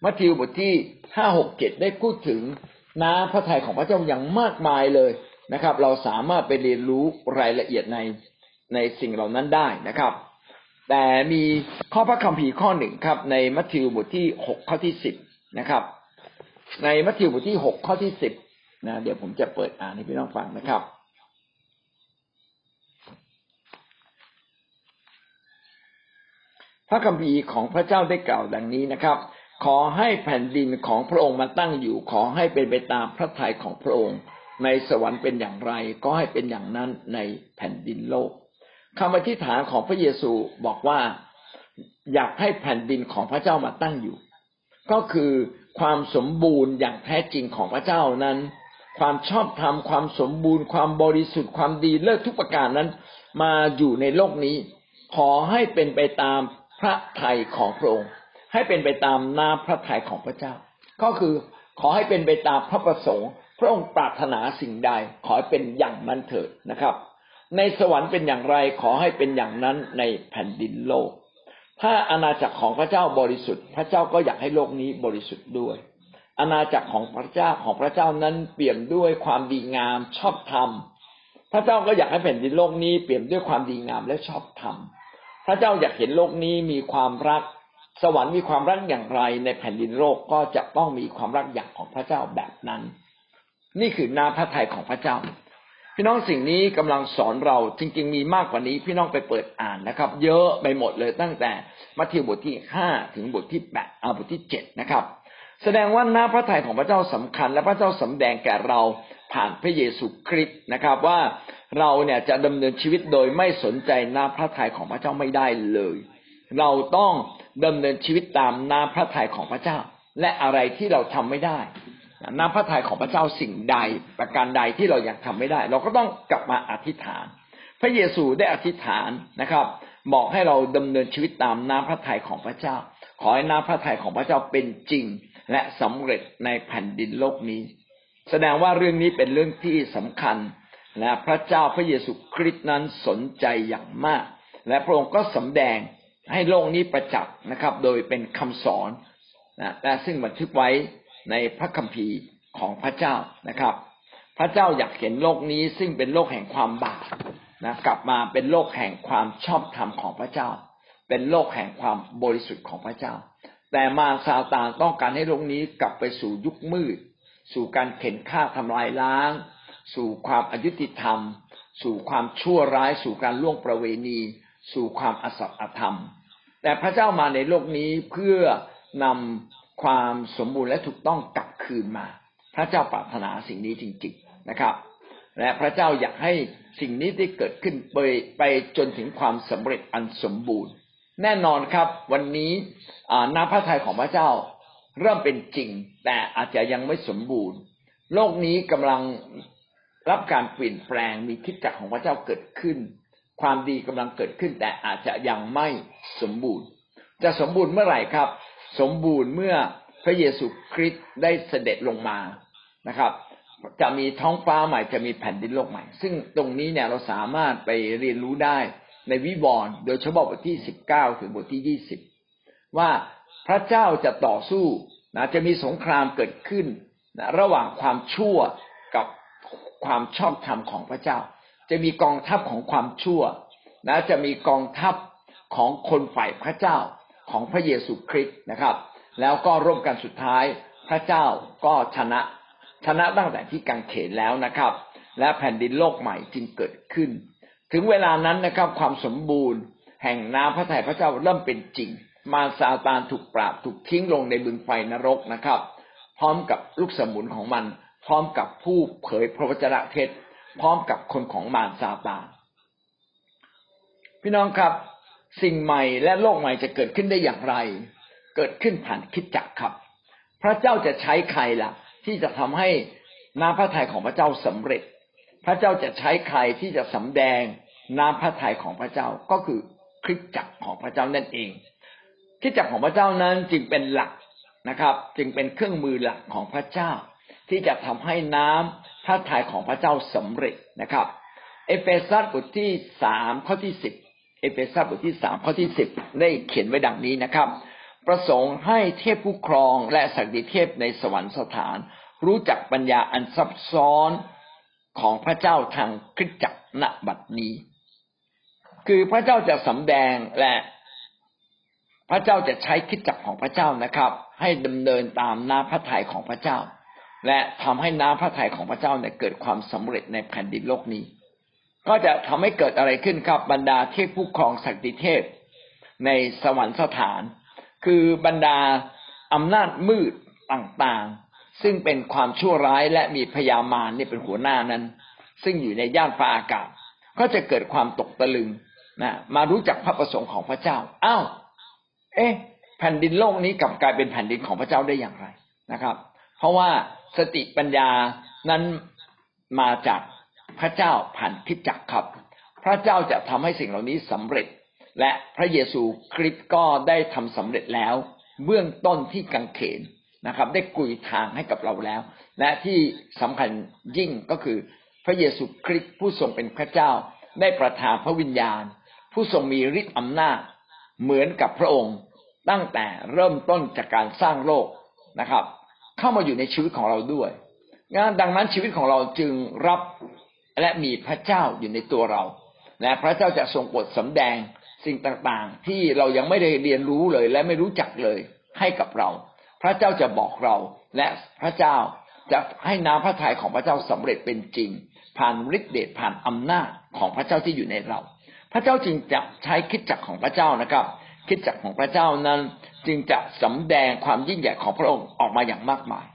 มัทธิวบทที่ห้าหกเจ็ดได้พูดถึงน้ำพระทัยของพระเจ้าอย่างมากมายเลยนะครับ เราสามารถไปเรียนรู้รายละเอียดในในสิ่งเหล่านั้นได้นะครับ แต่มีข้อพระคัมภีร์ข้อหนึ่งครับ ในมัทธิวบทที่หกข้อที่สิบนะครับ ในมัทธิวบทที่หกข้อที่สิบ นะเดี๋ยวผมจะเปิดอ่านให้พี่น้องฟังนะครับ พระคัมภีร์ของพระเจ้าได้กล่าวดังนี้นะครับ ขอให้แผ่นดินของพระองค์มาตั้งอยู่ ขอให้เป็นไปตามพระทัยของพระองค์ ในสวรรค์เป็นอย่างไร ก็ให้เป็นอย่างนั้นในแผ่นดินโลกคำอธิษฐานของพระเยซูบอกว่าอยากให้แผ่นดินของพระเจ้ามาตั้งอยู่ ก็คือความสมบูรณ์อย่างแท้จริงของพระเจ้านั้น ความชอบธรรมความสมบูรณ์ ความบริสุทธิ์ความดีเลิศทุกประการนั้น มาอยู่ในโลกนี้ ขอให้เป็นไปตามพระทัยของพระองค์ ให้เป็นไปตามนาพระทัยของพระเจ้า ก็คือขอให้เป็นไปตามพระประสงค์ พระองค์ปรารถนาสิ่งใด ขอให้เป็นอย่างนั้นเถิดนะครับ ในสวรรค์เป็นอย่างไรขอให้เป็นอย่างนั้นในแผ่นดินโลก ถ้าอาณาจักรของพระเจ้าบริสุทธิ์ พระเจ้าก็อยากให้โลกนี้บริสุทธิ์ด้วย อาณาจักรของพระเจ้าของพระเจ้านั้นเปี่ยมด้วยความดีงามชอบธรรมพระเจ้าก็อยากให้แผ่นดินโลกนี้เปี่ยมด้วยความดีงามและชอบธรรมพระเจ้าอยากเห็นโลกนี้มีความรัก สวรรค์มีความรักอย่างไร ในแผ่นดินโลกก็จะต้องมีความรักอย่างของพระเจ้าแบบนั้น นี่คือนาพระทัยของพระเจ้า พี่น้องสิ่งนี้กำลังสอนเราจริง ๆ มีมากกว่านี้ พี่น้องไปเปิดอ่านนะครับ เยอะไปหมดเลยตั้งแต่มัทธิวบทที่ห้าถึงบทที่แปดอาบทที่เจ็ดนะครับ แสดงว่าหน้าพระทัยของพระเจ้าสำคัญ และพระเจ้าสำแดงแก่เราผ่านพระเยซูคริสต์นะครับ ว่าเราเนี่ยจะดำเนินชีวิตโดยไม่สนใจหน้าพระทัยของพระเจ้าไม่ได้เลย เราต้องดำเนินชีวิตตามหน้าพระทัยของพระเจ้า และอะไรที่เราทำไม่ได้น้ำพระทัยของพระเจ้าสิ่งใดประการใดที่เราอยากทำไม่ได้ เราก็ต้องกลับมาอธิษฐาน พระเยซูได้อธิษฐานนะครับ บอกให้เราดำเนินชีวิตตามน้ำพระทัยของพระเจ้า ขอให้น้ำพระทัยของพระเจ้าเป็นจริง และสำเร็จในแผ่นดินโลกนี้ แสดงว่าเรื่องนี้เป็นเรื่องที่สำคัญ และพระเจ้าพระเยซูคริสต์นั้นสนใจอย่างมาก และพระองค์ก็สำแดงให้โลกนี้ประจักษ์นะครับ โดยเป็นคำสอนนะและซึ่งบันทึกไว้ในพระคัมภีร์ของพระเจ้านะครับ พระเจ้าอยากเห็นโลกนี้ซึ่งเป็นโลกแห่งความบาปนะกลับมาเป็นโลกแห่งความชอบธรรมของพระเจ้า เป็นโลกแห่งความบริสุทธิ์ของพระเจ้า แต่มาซาตานต้องการให้โลกนี้กลับไปสู่ยุคมืด สู่การเข็นฆ่าทำลายล้าง สู่ความอายุติธรรม สู่ความชั่วร้าย สู่การล่วงประเวณี สู่ความอสัตอธรรม แต่พระเจ้ามาในโลกนี้เพื่อนำความสมบูรณ์และถูกต้องกลับคืนมา พระเจ้าปรารถนาสิ่งนี้จริงๆนะครับ และพระเจ้าอยากให้สิ่งนี้ได้เกิดขึ้นไปไปจนถึงความสำเร็จอันสมบูรณ์ แน่นอนครับ วันนี้น้ำพระทัยของพระเจ้าเริ่มเป็นจริง แต่อาจจะยังไม่สมบูรณ์ โลกนี้กำลังรับการเปลี่ยนแปลงมีคิดจักรของพระเจ้าเกิดขึ้น ความดีกำลังเกิดขึ้น แต่อาจจะยังไม่สมบูรณ์ จะสมบูรณ์เมื่อไหร่ครับ สมบูรณ์เมื่อพระเยซูคริสต์ได้เสด็จลงมานะครับ จะมีท้องฟ้าใหม่จะมีแผ่นดินโลกใหม่ ซึ่งตรงนี้เนี่ยเราสามารถไปเรียนรู้ได้ ในวิวรณ์โดยเฉพาะบทที่สิบเก้าถึงบทที่ยี่สิบว่าพระเจ้าจะต่อสู้นะจะมีสงครามเกิดขึ้นนะระหว่างความชั่วกับความชอบธรรมของพระเจ้า จะมีกองทัพของความชั่วนะจะมีกองทัพของคนฝ่ายพระเจ้าของพระเยซูคริสต์นะครับ แล้วก็ร่วมกันสุดท้ายพระเจ้าก็ชนะชนะตั้งแต่ที่กังเขนแล้วนะครับ และแผ่นดินโลกใหม่จึงเกิดขึ้น ถึงเวลานั้นนะครับ ความสมบูรณ์ แห่งน้ำพระทัยพระเจ้าเริ่มเป็นจริง มาซาตานถูกปราบถูกทิ้งลงในบึงไฟนรกนะครับ พร้อมกับลูกสมุนของมัน พร้อมกับผู้เผยพระวจนะเท็จพร้อมกับคนของมารซาตานพี่น้องครับสิ่งใหม่และโลกใหม่จะเกิดขึ้นได้อย่างไร เกิดขึ้นผ่านคิดจักครับ พระเจ้าจะใช้ใครล่ะ ที่จะทำให้น้ำพระทัยของพระเจ้าสำเร็จ พระเจ้าจะใช้ใครที่จะสำแดงน้ำพระทัยของพระเจ้าก็คือคริสจักรของพระเจ้านั่นเองคริสจักรของพระเจ้านั้นจึงเป็นหลักนะครับ จึงเป็นเครื่องมือหลักของพระเจ้า ที่จะทำให้น้ำพระทัยของพระเจ้าสำเร็จนะครับ เอเฟซัสบทที่สามข้อที่สิบเอเฟซัสบทที่สามข้อที่สิบได้เขียนไว้ดังนี้นะครับ ประสงค์ให้เทพผู้ครองและสักดิเทพในสวรรคสถาน รู้จักปัญญาอันซับซ้อน ของพระเจ้าทางคริสตจักรณบัดนี้ คือพระเจ้าจะสำแดงและพระเจ้าจะใช้คิดจักรของพระเจ้านะครับ ให้ดำเนินตามน้ำพระทัยของพระเจ้า และทำให้น้ำพระทัยของพระเจ้าเนี่ยเกิดความสำเร็จในแผ่นดินโลกนี้ ก็จะทำให้เกิดอะไรขึ้นครับบรรดาเทพผู้ครองศักดิเทพ ในสวรรคสถาน คือบรรดาอำนาจมืดต่างๆ ซึ่งเป็นความชั่วร้ายและมีพยามารนี่เป็นหัวหน้านั้น ซึ่งอยู่ในย่านฟ้าอากาศ ก็จะเกิดความตกตะลึงนะมารู้จักพระประสงค์ของพระเจ้าอ้าวเอ๊ะ แผ่นดินโลกนี้กลับกลายเป็นแผ่นดินของพระเจ้าได้อย่างไรนะครับ เพราะว่าสติปัญญานั้นมาจากพระเจ้าผ่านคิดจักครับ พระเจ้าจะทำให้สิ่งเหล่านี้สำเร็จ และพระเยซูคริสต์ก็ได้ทำสำเร็จแล้ว เบื้องต้นที่กังเขน นะครับ ได้กุยทางให้กับเราแล้ว และที่สำคัญยิ่งก็คือ พระเยซูคริสต์ผู้ทรงเป็นพระเจ้า ได้ประทานพระวิญญาณ ผู้ทรงมีฤทธิ์อำนาจ เหมือนกับพระองค์ ตั้งแต่เริ่มต้นจากการสร้างโลกนะครับ เข้ามาอยู่ในชีวิตของเราด้วยงานดังนั้นชีวิตของเราจึงรับและมีพระเจ้าอยู่ในตัวเรา และพระเจ้าจะทรงโปรดสำแดงสิ่งต่างๆ ที่เรายังไม่ได้เรียนรู้เลย และไม่รู้จักเลยให้กับเรา พระเจ้าจะบอกเรา และพระเจ้าจะให้น้ำพระทัยของพระเจ้าสำเร็จเป็นจริง ผ่านฤทธิเดชผ่านอำนาจของพระเจ้าที่อยู่ในเรา พระเจ้าจึงจะใช้คิดจักของพระเจ้านะครับ คิดจักของพระเจ้านั้นจึงจะสำแดงความยิ่งใหญ่ของพระองค์ออกมาอย่างมากมาย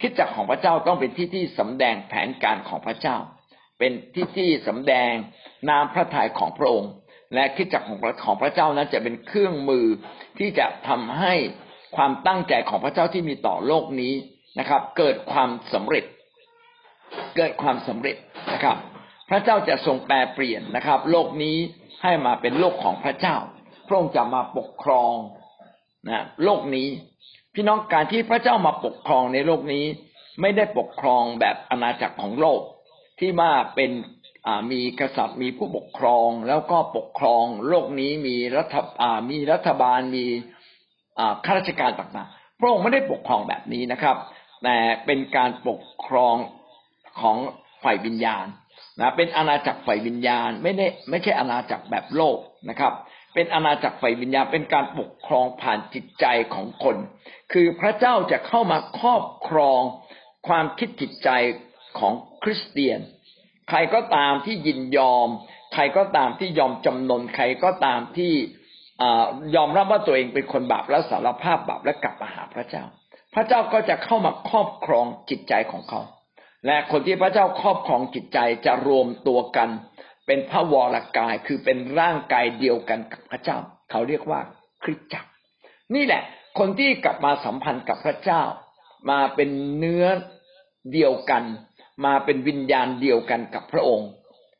คิดจักของพระเจ้าต้องเป็นที่ที่สำแดงแผนการของพระเจ้า เป็นที่ที่สำแดงนามพระทัยของพระองค์ และคิดจักของของพระเจ้านั้นจะเป็นเครื่องมือที่จะทำให้ ความตั้งใจของพระเจ้าที่มีต่อโลกนี้นะครับ เกิดความสำเร็จ เกิดความสำเร็จนะครับ พระเจ้าจะทรงแปลเปลี่ยนนะครับ โลกนี้ให้มาเป็นโลกของพระเจ้า พระองค์จะมาปกครองนะโลกนี้ พี่น้องการที่พระเจ้ามาปกครองในโลกนี้ ไม่ได้ปกครองแบบอาณาจักรของโลกที่มาเป็นมีกษัตริย์มีผู้ปกครองแล้วก็ปกครอง โลกนี้มีรัฐมีรัฐบาลมี ข้าราชการต่างๆ พระองค์ไม่ได้ปกครองแบบนี้นะครับ แต่เป็นการปกครองของฝ่ายวิญญาณนะเป็นอาณาจักรฝ่ายวิญญาณ ไม่ได้ไม่ใช่อาณาจักรแบบโลกนะครับ เป็นอาณาจักรไฟวิญญาณ เป็นการปกครองผ่านจิตใจของคน คือพระเจ้าจะเข้ามาครอบครองความคิดจิตใจของคริสเตียน ใครก็ตามที่ยินยอม ใครก็ตามที่ยอมจำนน ใครก็ตามที่ ยอมรับว่าตัวเองเป็นคนบาปและสารภาพบาปและกลับมาหาพระเจ้า พระเจ้าก็จะเข้ามาครอบครองจิตใจของเขา และคนที่พระเจ้าครอบครองจิตใจจะรวมตัวกัน เป็นพระวรกายคือเป็นร่างกายเดียวกันกับพระเจ้า เขาเรียกว่าคริสตจักร นี่แหละ คนที่กลับมาสัมพันธ์กับพระเจ้า มาเป็นเนื้อเดียวกัน มาเป็นวิญญาณเดียวกันกับพระองค์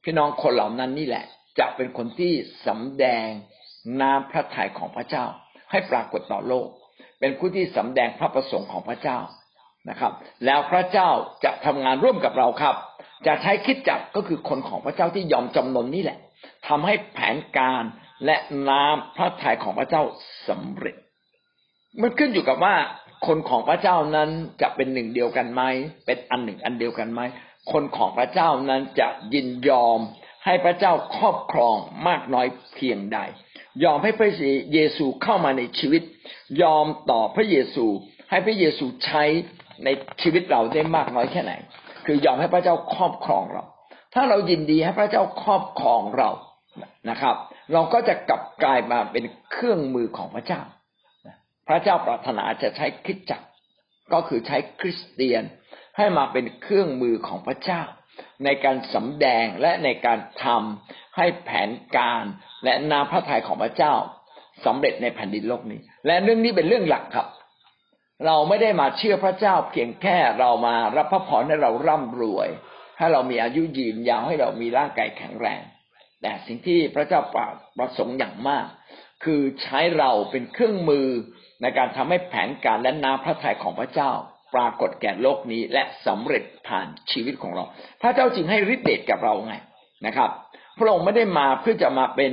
พี่น้องคนเหล่านั้นนี่แหละ จะเป็นคนที่สำแดง น้ำพระทัยของพระเจ้า ให้ปรากฏต่อโลก เป็นผู้ที่สำแดงพระประสงค์ของพระเจ้านะครับ แล้วพระเจ้าจะทำงานร่วมกับเราครับ จะใช้คิดจักก็คือคนของพระเจ้าที่ยอมจำนนนี่แหละทำให้แผนการและน้ำพระทัยของพระเจ้าสำเร็จ มันขึ้นอยู่กับว่าคนของพระเจ้านั้นจะเป็นหนึ่งเดียวกันไหมเป็นอันหนึ่งอันเดียวกันไหมคนของพระเจ้านั้นจะยินยอมให้พระเจ้าครอบครองมากน้อยเพียงใด ยอมให้พระเยซูเข้ามาในชีวิต ยอมต่อพระเยซู ให้พระเยซูใช้ในชีวิตเราได้มากน้อยแค่ไหน คือยอมให้พระเจ้าครอบครองเรา ถ้าเรายินดีให้พระเจ้าครอบครองเรานะครับ เราก็จะกลับกลายมาเป็นเครื่องมือของพระเจ้า พระเจ้าปรารถนาจะใช้คริสตจักร ก็คือใช้คริสเตียนให้มาเป็นเครื่องมือของพระเจ้า ในการสำแดงและในการทำ ให้แผนการและนาพระทัยของพระเจ้าสำเร็จในแผ่นดินโลกนี้ และเรื่องนี้เป็นเรื่องหลักครับ เราไม่ได้มาเชื่อพระเจ้า เพียงแค่เรามารับพระพรให้เราร่ำรวย ให้เรามีอายุยืนยาวให้เรามีร่างกายแข็งแรง แต่สิ่งที่พระเจ้าประสงค์อย่างมาก คือใช้เราเป็นเครื่องมือในการทำให้แผนการและน้ำพระทัยของพระเจ้า ปรากฏแก่โลกนี้และสำเร็จผ่านชีวิตของเรา พระเจ้าจึงให้ฤทธิ์เดชกับเราไงนะครับ พระองค์ไม่ได้มาเพื่อจะมาเป็น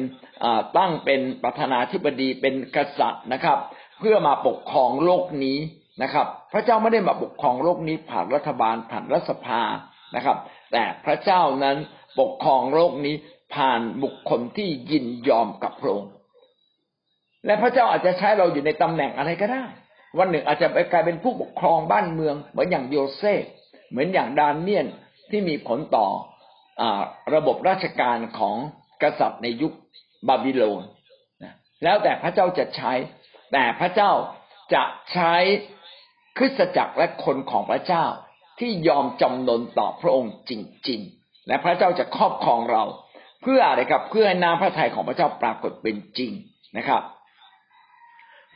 ตั้งเป็นประธานาธิบดีเป็นกษัตริย์นะครับ เพื่อมาปกครองโลกนี้นะครับ พระเจ้าไม่ได้มาปกครองโลกนี้ผ่านรัฐบาลผ่านรัฐสภานะครับ แต่พระเจ้านั้นปกครองโลกนี้ผ่านบุคคลที่ยินยอมกับพระองค์ และพระเจ้าอาจจะใช้เราอยู่ในตำแหน่งอะไรก็ได้ วันหนึ่งอาจจะไปกลายเป็นผู้ปกครองบ้านเมือง เหมือนอย่างโยเซฟเหมือนอย่างดานเนียนที่มีผลต่อ ระบบราชการของกษัตริย์ในยุคบาบิโลนแล้วแต่พระเจ้าจะใช้ แต่พระเจ้าจะใช้คริสตจักรและคนของพระเจ้าที่ยอมจำนนต่อพระองค์จริง ๆ และพระเจ้าจะครอบครองเรา เพื่ออะไรครับ เพื่อให้น้ำพระทัยของพระเจ้าปรากฏเป็นจริงนะครับ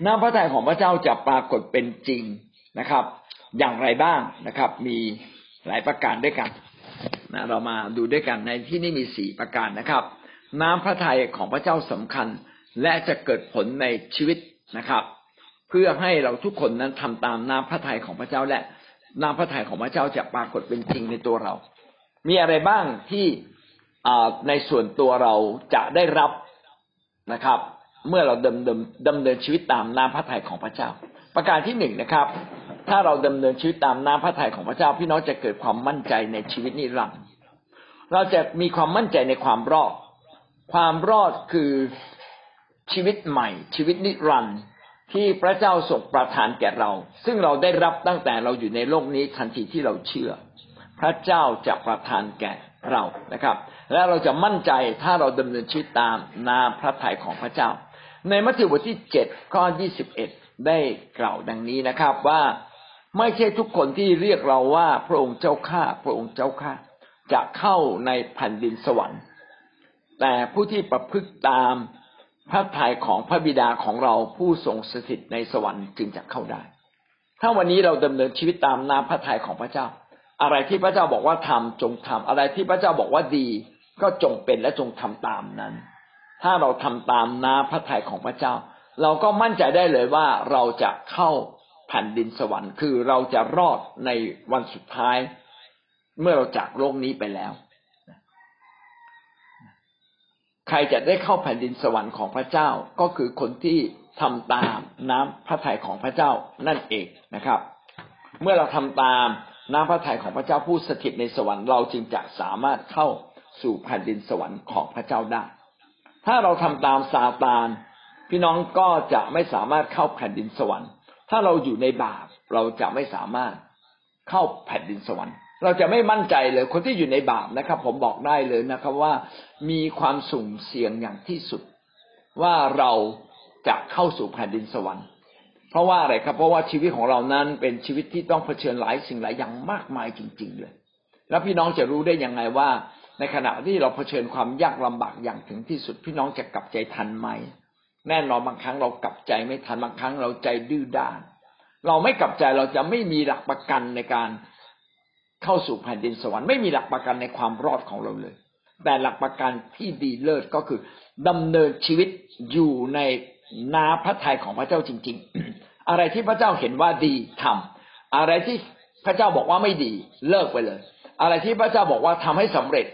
น้ำพระทัยของพระเจ้าจะปรากฏเป็นจริงนะครับ อย่างไรบ้างนะครับ มีหลายประการด้วยกัน นะเรามาดูด้วยกันในที่นี้มีสี่ประการนะครับ น้ำพระทัยของพระเจ้าสำคัญ และจะเกิดผลในชีวิตนะครับ เพื่อให้เราทุกคนนั้นทำตามน้ำพระทัยของพระเจ้าและน้ำพระทัยของพระเจ้าจะปรากฏเป็นจริงในตัวเรา มีอะไรบ้างที่ในส่วนตัวเราจะได้รับนะครับ เมื่อเราดำเนินดำเนินชีวิตตามน้ำพระทัยของพระเจ้า ประการที่หนึ่งนะครับ ถ้าเราดำเนินชีวิตตามน้ำพระทัยของพระเจ้าพี่น้องจะเกิดความมั่นใจในชีวิตนิรันดร์เราจะมีความมั่นใจในความรอด ความรอดคือชีวิตใหม่ ชีวิตนิรันดร์ที่พระเจ้าทรงประทานแก่เรา ซึ่งเราได้รับตั้งแต่เราอยู่ในโลกนี้ทันทีที่เราเชื่อ พระเจ้าจะประทานแก่เรานะครับ และเราจะมั่นใจถ้าเราดำเนินชีวิตตามนาพระทัยของพระเจ้า ในมัทธิวบทที่เจ็ดข้อยี่สิบเอ็ดได้กล่าวดังนี้นะครับว่า ไม่ใช่ทุกคนที่เรียกเราว่าพระองค์เจ้าข้าพระองค์เจ้าข้าจะเข้าในแผ่นดินสวรรค์ แต่ผู้ที่ประพฤติตามพระทัยของพระบิดาของเราผู้ทรงสถิตในสวรรค์จึงจะเข้าได้ ถ้าวันนี้เราดำเนินชีวิตตามน้ำพระทัยของพระเจ้า อะไรที่พระเจ้าบอกว่าทำจงทำอะไรที่พระเจ้าบอกว่าดีก็จงเป็นและจงทำตามนั้น ถ้าเราทำตามน้ำพระทัยของพระเจ้า เราก็มั่นใจได้เลยว่าเราจะเข้า แผ่นดินสวรรค์ คือเราจะรอดในวันสุดท้าย เมื่อเราจากโลกนี้ไปแล้ว ใครจะได้เข้าแผ่นดินสวรรค์ของพระเจ้าก็คือคนที่ทำตามน้ำพระทัยของพระเจ้านั่นเองนะครับ เมื่อเราทำตามน้ำพระทัยของพระเจ้าผู้สถิตในสวรรค์เราจึงจะสามารถเข้าสู่แผ่นดินสวรรค์ของพระเจ้าได้ ถ้าเราทำตามซาตาน พี่น้องก็จะไม่สามารถเข้าแผ่นดินสวรรค์ ถ้าเราอยู่ในบาปเราจะไม่สามารถเข้าแผ่นดินสวรรค์ เราจะไม่มั่นใจเลย คนที่อยู่ในบาปนะครับ ผมบอกได้เลยนะครับว่ามีความสุ่มเสี่ยงอย่างที่สุด ว่าเราจะเข้าสู่แผ่นดินสวรรค์ เพราะว่าอะไรครับ เพราะว่าชีวิตของเรานั้นเป็นชีวิตที่ต้องเผชิญหลายสิ่งหลายอย่างมากมายจริง ๆ เลย แล้วพี่น้องจะรู้ได้ยังไงว่า ในขณะที่เราเผชิญความยากลำบากอย่างถึงที่สุด พี่น้องจะกลับใจทันไหม แน่นอนบางครั้งเรากลับใจไม่ทันบางครั้งเราใจดื้อด้าน เราไม่กลับใจเราจะไม่มีหลักประกันในการเข้าสู่แผ่นดินสวรรค์ไม่มีหลักประกันในความรอดของเราเลย แต่หลักประกันที่ดีเลิศก็คือดำเนินชีวิตอยู่ในนาพระทัยของพระเจ้าจริง ๆ อะไรที่พระเจ้าเห็นว่าดีทำอะไรที่พระเจ้าบอกว่าไม่ดีเลิกไปเลย อะไรที่พระเจ้าบอกว่าทำให้สำเร็จ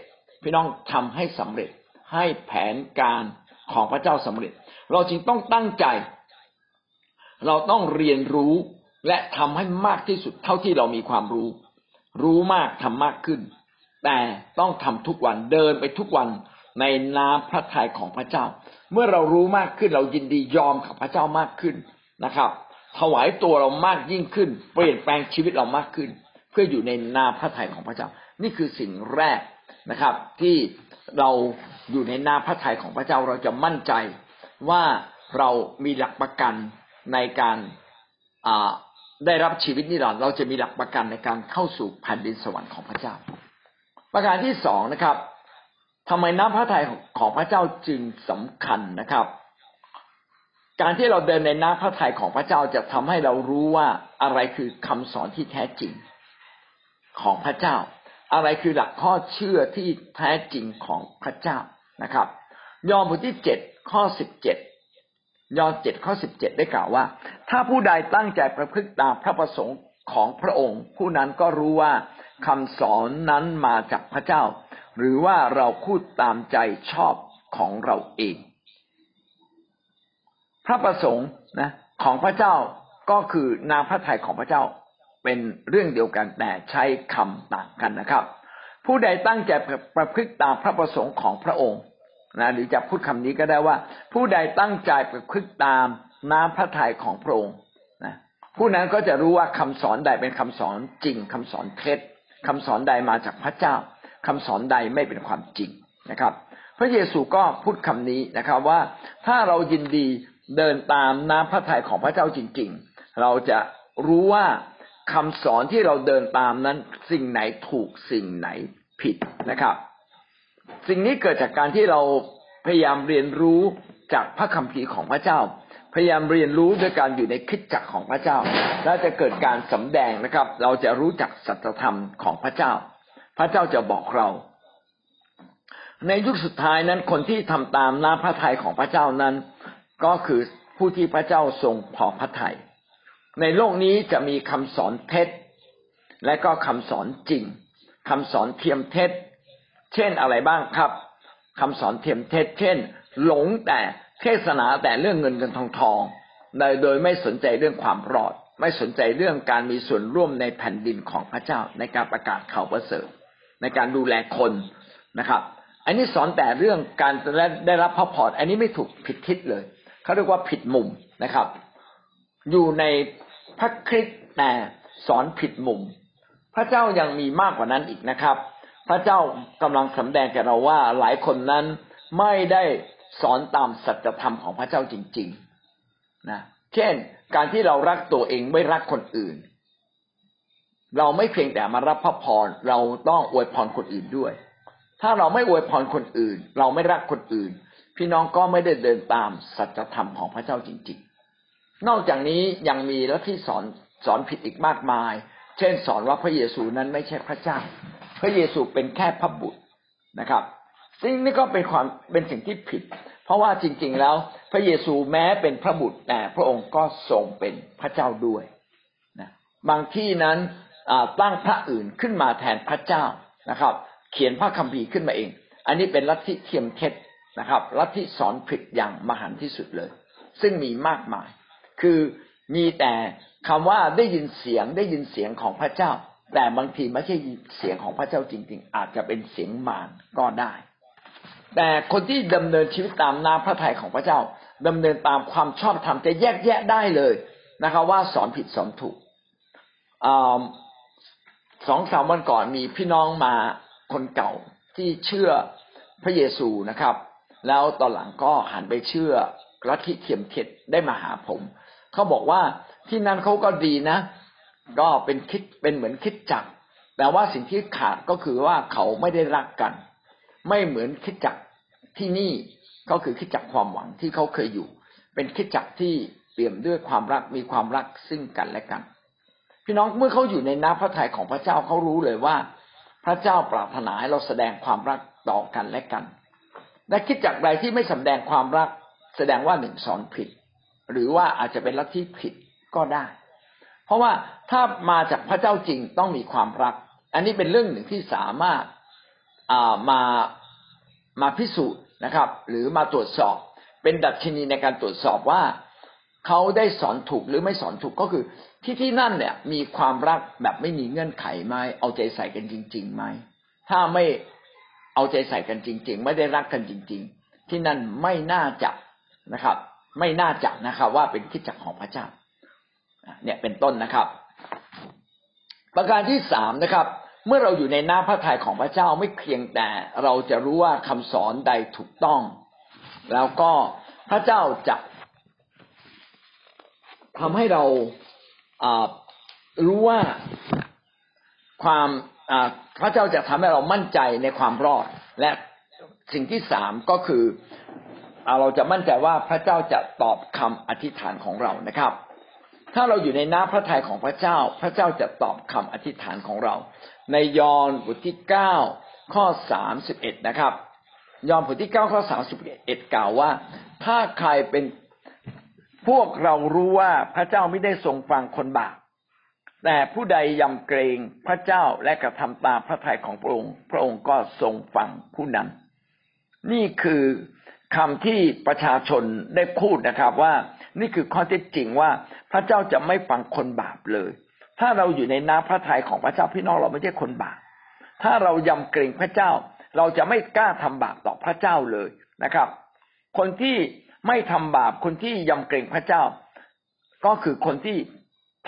พี่น้องทำให้สำเร็จให้แผนการ ของพระเจ้าสำเร็จ เราจึงต้องตั้งใจ เราต้องเรียนรู้และทำให้มากที่สุดเท่าที่เรามีความรู้ รู้มากทำมากขึ้น แต่ต้องทำทุกวันเดินไปทุกวันในน้ำพระทัยของพระเจ้า เมื่อเรารู้มากขึ้นเรายินดียอมกับพระเจ้ามากขึ้นนะครับ ถวายตัวเรามากยิ่งขึ้น เปลี่ยนแปลงชีวิตเรามากขึ้น เพื่ออยู่ในนาพระทัยของพระเจ้า นี่คือสิ่งแรกนะครับ ที่ เราอยู่ในนาพระทัยของพระเจ้าเราจะมั่นใจว่าเรามีหลักประกันในการได้รับชีวิตนิรันดร์เราจะมีหลักประกันในการเข้าสู่แผ่นดินสวรรค์ของพระเจ้า ประการที่สองนะครับทำไมน้ำพระทัยของพระเจ้าจึงสำคัญนะครับ การที่เราเดินในน้ำพระทัยของพระเจ้าจะทำให้เรารู้ว่าอะไรคือคำสอนที่แท้จริงของพระเจ้า อะไรคือหลักข้อเชื่อที่แท้จริงของพระเจ้านะครับ ยอห์นบทที่เจ็ดข้อสิบเจ็ดยอห์นเจ็ดข้อสิบเจ็ดได้กล่าวว่า ถ้าผู้ใดตั้งใจประพฤติตามพระประสงค์ของพระองค์ ผู้นั้นก็รู้ว่าคำสอนนั้นมาจากพระเจ้า หรือว่าเราพูดตามใจชอบของเราเอง พระประสงค์นะของพระเจ้าก็คือนามพระทัยของพระเจ้า เป็นเรื่องเดียวกันแต่ใช้คำต่างกันนะครับ ผู้ใดตั้งใจประพฤติตามพระประสงค์ของพระองค์นะหรือจะพูดคำนี้ก็ได้ว่า ผู้ใดตั้งใจประพฤติตามน้ำพระทัยของพระองค์นะผู้นั้นก็จะรู้ว่าคำสอนใดเป็นคำสอนจริงคำสอนเท็จคำสอนใดมาจากพระเจ้าคำสอนใดไม่เป็นความจริงนะครับ พระเยซูก็พูดคำนี้นะครับว่าถ้าเรายินดีเดินตามน้ำพระทัยของพระเจ้าจริง ๆ เราจะรู้ว่า คำสอนที่เราเดินตามนั้น สิ่งไหนถูกสิ่งไหนผิดนะครับ สิ่งนี้เกิดจากการที่เราพยายามเรียนรู้จากพระคัมภีร์ของพระเจ้า พยายามเรียนรู้ด้วยการอยู่ในคิดจักของพระเจ้า แล้วจะเกิดการสำแดงนะครับ เราจะรู้จักสัจธรรมของพระเจ้า พระเจ้าจะบอกเรา ในยุคสุดท้ายนั้นคนที่ทำตามน้ำพระทัยของพระเจ้านั้น ก็คือผู้ที่พระเจ้าทรงพอพระทยัย ในโลกนี้จะมีคำสอนเท็จ และก็คำสอนจริงคำสอนเทียมเท็จ เช่นอะไรบ้างครับคำสอนเทียมเท็จ เช่น หลงแต่เทศนาแต่เรื่องเงินเงินทองทองโดยไม่สนใจเรื่องความรอด ไม่สนใจเรื่องการมีส่วนร่วมในแผ่นดินของพระเจ้า ในการประกาศข่าวประเสริฐ ในการดูแลคนนะครับ อันนี้สอนแต่เรื่องการได้รับพระพรอันนี้ไม่ถูกผิดทิศเลยเขาเรียกว่าผิดมุมนะครับ อยู่ใน พระคริสต์แต่สอนผิดมุม พระเจ้ายังมีมากกว่านั้นอีกนะครับ พระเจ้ากำลังสำแดงแก่เราว่าหลายคนนั้นไม่ได้สอนตามสัจธรรมของพระเจ้าจริง ๆ นะ เช่น การที่เรารักตัวเองไม่รักคนอื่น เราไม่เพียงแต่มารับพระพรเราต้องอวยพรคนอื่นด้วย ถ้าเราไม่อวยพรคนอื่น เราไม่รักคนอื่น พี่น้องก็ไม่ได้เดินตามสัจธรรมของพระเจ้าจริง ๆ นอกจากนี้ยังมีแล้วที่สอนสอนผิดอีกมากมาย เช่น สอนว่าพระเยซูนั้นไม่ใช่พระเจ้า พระเยซูเป็นแค่พระบุตรนะครับซึ่งนี่ก็เป็นความเป็นสิ่งที่ผิด เพราะว่าจริง ๆ แล้ว พระเยซูแม้เป็นพระบุตรแต่พระองค์ก็ทรงเป็นพระเจ้าด้วยนะบางที่นั้นตั้งพระอื่นขึ้นมาแทนพระเจ้านะครับ เขียนพระคัมภีร์ขึ้นมาเอง อันนี้เป็นลัทธิเทียมเท็จนะครับลัทธิสอนผิดอย่างมหันที่สุดเลย ซึ่งมีมากมาย คือมีแต่คำว่าได้ยินเสียงได้ยินเสียงของพระเจ้า แต่บางทีไม่ใช่เสียงของพระเจ้าจริง ๆ อาจจะเป็นเสียงมารก็ได้ แต่คนที่ดำเนินชีวิตตามน้ำพระทัยของพระเจ้าดำเนินตามความชอบธรรมจะแยกแยะได้เลยนะครับ ว่าสอนผิดสอนถูกสองสามวันก่อนมีพี่น้องมาคนเก่าที่เชื่อพระเยซูนะครับ แล้วตอนหลังก็หันไปเชื่อลัทธิเทียมเท็จได้มาหาผม เขาบอกว่าที่นั่นเขาก็ดีนะ ก็เป็นคิดเป็นเหมือนคิดจัก แต่ว่าสิ่งที่ขาดก็คือว่าเขาไม่ได้รักกัน ไม่เหมือนคิดจักที่นี่ก็คือคิดจักความหวังที่เขาเคยอยู่ เป็นคิดจักที่เปี่ยมด้วยความรักมีความรักซึ่งกันและกัน พี่น้องเมื่อเขาอยู่ในน้ำพระทัยของพระเจ้าเขารู้เลยว่า พระเจ้าปรารถนาให้เราแสดงความรักต่อกันและกันและคิดจักใดที่ไม่สำแดงความรัก แสดงว่าหนึ่งสอนผิด หรือว่าอาจจะเป็นลัทธิผิดก็ได้ เพราะว่าถ้ามาจากพระเจ้าจริงต้องมีความรัก อันนี้เป็นเรื่องหนึ่งที่สามารถมามาพิสูจน์นะครับ หรือมาตรวจสอบ เป็นดัชนีในการตรวจสอบว่าเขาได้สอนถูกหรือไม่สอนถูกก็คือ ที่ที่นั่นเนี่ยมีความรักแบบไม่มีเงื่อนไขไหมเอาใจใส่กันจริงๆไหมถ้าไม่เอาใจใส่กันจริง ๆ ไม่ได้รักกันจริง ๆ ที่นั่นไม่น่าจะนะครับ ไม่น่าจะนะครับ ว่าเป็นคิดจักของพระเจ้าเนี่ยเป็นต้นนะครับ ประการที่สามนะครับ เมื่อเราอยู่ในหน้าพระทัยของพระเจ้าไม่เพียงแต่เราจะรู้ว่าคำสอนใดถูกต้อง แล้วก็พระเจ้าจะทำให้เรารู้ว่าความพระเจ้าจะทำให้เรามั่นใจในความรอด และสิ่งที่สามก็คือ เราจะมั่นใจว่าพระเจ้าจะตอบคำอธิษฐานของเรานะครับ ถ้าเราอยู่ในน้ำพระทัยของพระเจ้า พระเจ้าจะตอบคำอธิษฐานของเรา ในยอห์นบทที่เก้าข้อสามสิบเอ็ดนะครับ ยอห์นบทที่เก้าข้อสามสิบเอ็ดกล่าวว่า ถ้าใครเป็นพวกเรารู้ว่าพระเจ้าไม่ได้ทรงฟังคนบาปแต่ผู้ใดยำเกรงพระเจ้าและกระทำตามพระทัยของพระองค์ พระองค์ก็ทรงฟังผู้นั้น นี่คือ คำที่ประชาชนได้พูดนะครับว่านี่คือข้อเท็จจริงว่าพระเจ้าจะไม่ฟังคนบาปเลย ถ้าเราอยู่ในน้ำพระทัยของพระเจ้าพี่น้องเราไม่ใช่คนบาป ถ้าเรายำเกรงพระเจ้า เราจะไม่กล้าทำบาปต่อพระเจ้าเลยนะครับ คนที่ไม่ทำบาปคนที่ยำเกรงพระเจ้า ก็คือคนที่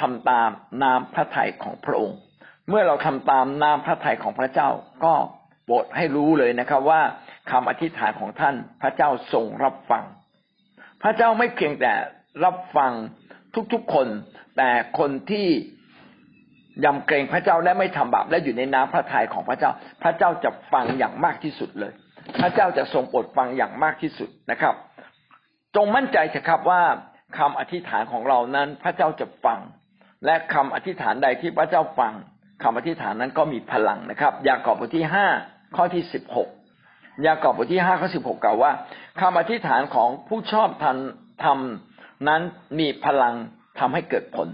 ทำตามนามพระทัยของพระองค์ เมื่อเราทำตามนามพระทัยของพระเจ้า ก็โปรดให้รู้เลยนะครับว่า คำอธิษฐานของท่าน พระเจ้าทรงรับฟัง พระเจ้าไม่เพียงแต่รับฟังทุกๆคน แต่คนที่ยำเกรงพระเจ้าและไม่ทำบาปและอยู่ในน้ำพระทัยของพระเจ้า พระเจ้าจะฟังอย่างมากที่สุดเลย พระเจ้าจะทรงโปรดฟังอย่างมากที่สุดนะครับ จงมั่นใจเถอะครับว่าคำอธิษฐานของเรานั้น พระเจ้าจะฟัง และคำอธิษฐานใดที่พระเจ้าฟังคำอธิษฐานนั้นก็มีพลังนะครับ ยากอบบทที่ห้าข้อที่สิบหก ยากอบบทที่ห้าข้อสิบหกกล่าวว่าคำอธิษฐานของผู้ชอบทันทำนั้นมีพลังทำให้เกิดผล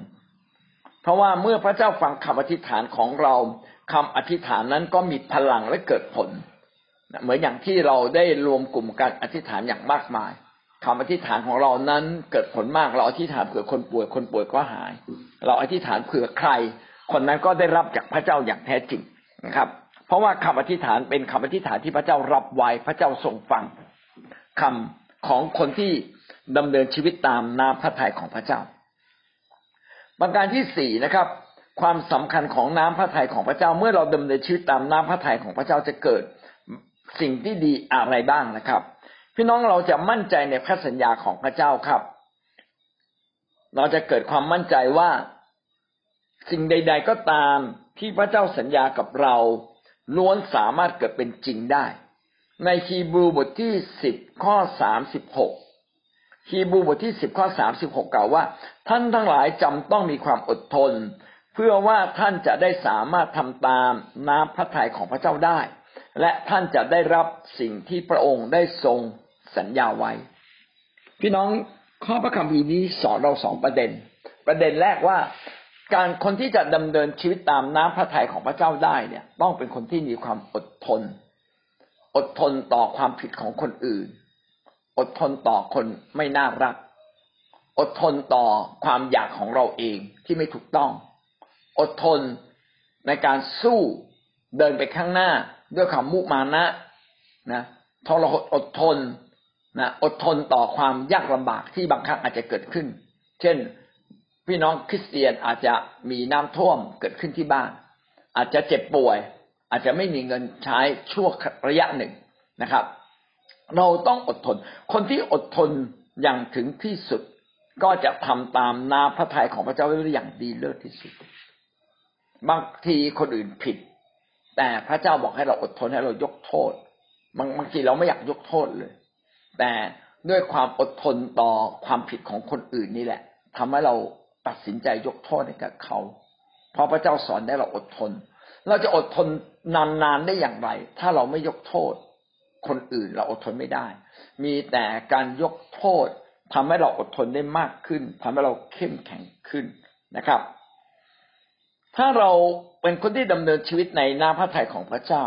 เพราะว่าเมื่อพระเจ้าฟังคำอธิษฐานของเราคำอธิษฐานนั้นก็มีพลังและเกิดผล เหมือนอย่างที่เราได้รวมกลุ่มการอธิษฐานอย่างมากมายคำอธิษฐานของเรานั้นเกิดผลมาก เราอธิษฐานเผื่อคนป่วยคนป่วยก็หาย เราอธิษฐานเผื่อใคร คนนั้นก็ได้รับจากพระเจ้าอย่างแท้จริงนะครับ ราะว่าคำอธิษฐานเป็นคำอธิษฐานที่พระเจ้ารับไว้พระเจ้าทรงฟังคำของคนที่ดำเนินชีวิตตามน้ำพระทัยของพระเจ้า ประการที่สี่นะครับ ความสำคัญของน้ำพระทัยของพระเจ้า เมื่อเราดำเนินชีวิตตามน้ำพระทัยของพระเจ้าจะเกิดสิ่งที่ดีอะไรบ้างนะครับ พี่น้องเราจะมั่นใจในพระสัญญาของพระเจ้าครับ เราจะเกิดความมั่นใจว่า สิ่งใด ๆ ก็ตามที่พระเจ้าสัญญากับเรา ล้วนสามารถเกิดเป็นจริงได้ ในฮีบรูบทที่สิบข้อสามสิบหกฮีบรูบทที่สิบข้อสามสิบหกกล่าวว่า ท่านทั้งหลายจำต้องมีความอดทน เพื่อว่าท่านจะได้สามารถทำตามน้ำพระทัยของพระเจ้าได้ และท่านจะได้รับสิ่งที่พระองค์ได้ทรงสัญญาไว้ พี่น้องข้อพระคัมภีร์นี้สอนเราสองประเด็น ประเด็นแรกว่า การคนที่จะดำเนินชีวิตตามน้ำพระทัยของพระเจ้าได้เนี่ย ต้องเป็นคนที่มีความอดทน อดทนต่อความผิดของคนอื่น อดทนต่อคนไม่น่ารัก อดทนต่อความอยากของเราเองที่ไม่ถูกต้อง อดทนในการสู้เดินไปข้างหน้าด้วยความมุมานะนะทรหดอดทนนะอดทนต่อความยากลำบากที่บางครั้งอาจจะเกิดขึ้น เช่น พี่น้องคริสเตียนอาจจะมีน้ำท่วมเกิดขึ้นที่บ้าน อาจจะเจ็บป่วย อาจจะไม่มีเงินใช้ชั่วระยะหนึ่งนะครับ เราต้องอดทน คนที่อดทนอย่างถึงที่สุดก็จะทำตามนาพระทัยของพระเจ้าได้อย่างดีเลิศที่สุด บางทีคนอื่นผิด แต่พระเจ้าบอกให้เราอดทนให้เรายกโทษบางบางทีเราไม่อยากยกโทษเลย แต่ด้วยความอดทนต่อความผิดของคนอื่นนี่แหละทำให้เรา ตัดสินใจยกโทษให้กับเขา เพราะพระเจ้าสอนได้เราอดทน เราจะอดทนนานๆได้อย่างไร ถ้าเราไม่ยกโทษ คนอื่นเราอดทนไม่ได้ มีแต่การยกโทษทำให้เราอดทนได้มากขึ้นทำให้เราเข้มแข็งขึ้นนะครับ ถ้าเราเป็นคนที่ดำเนินชีวิตในน้าพระทัยของพระเจ้า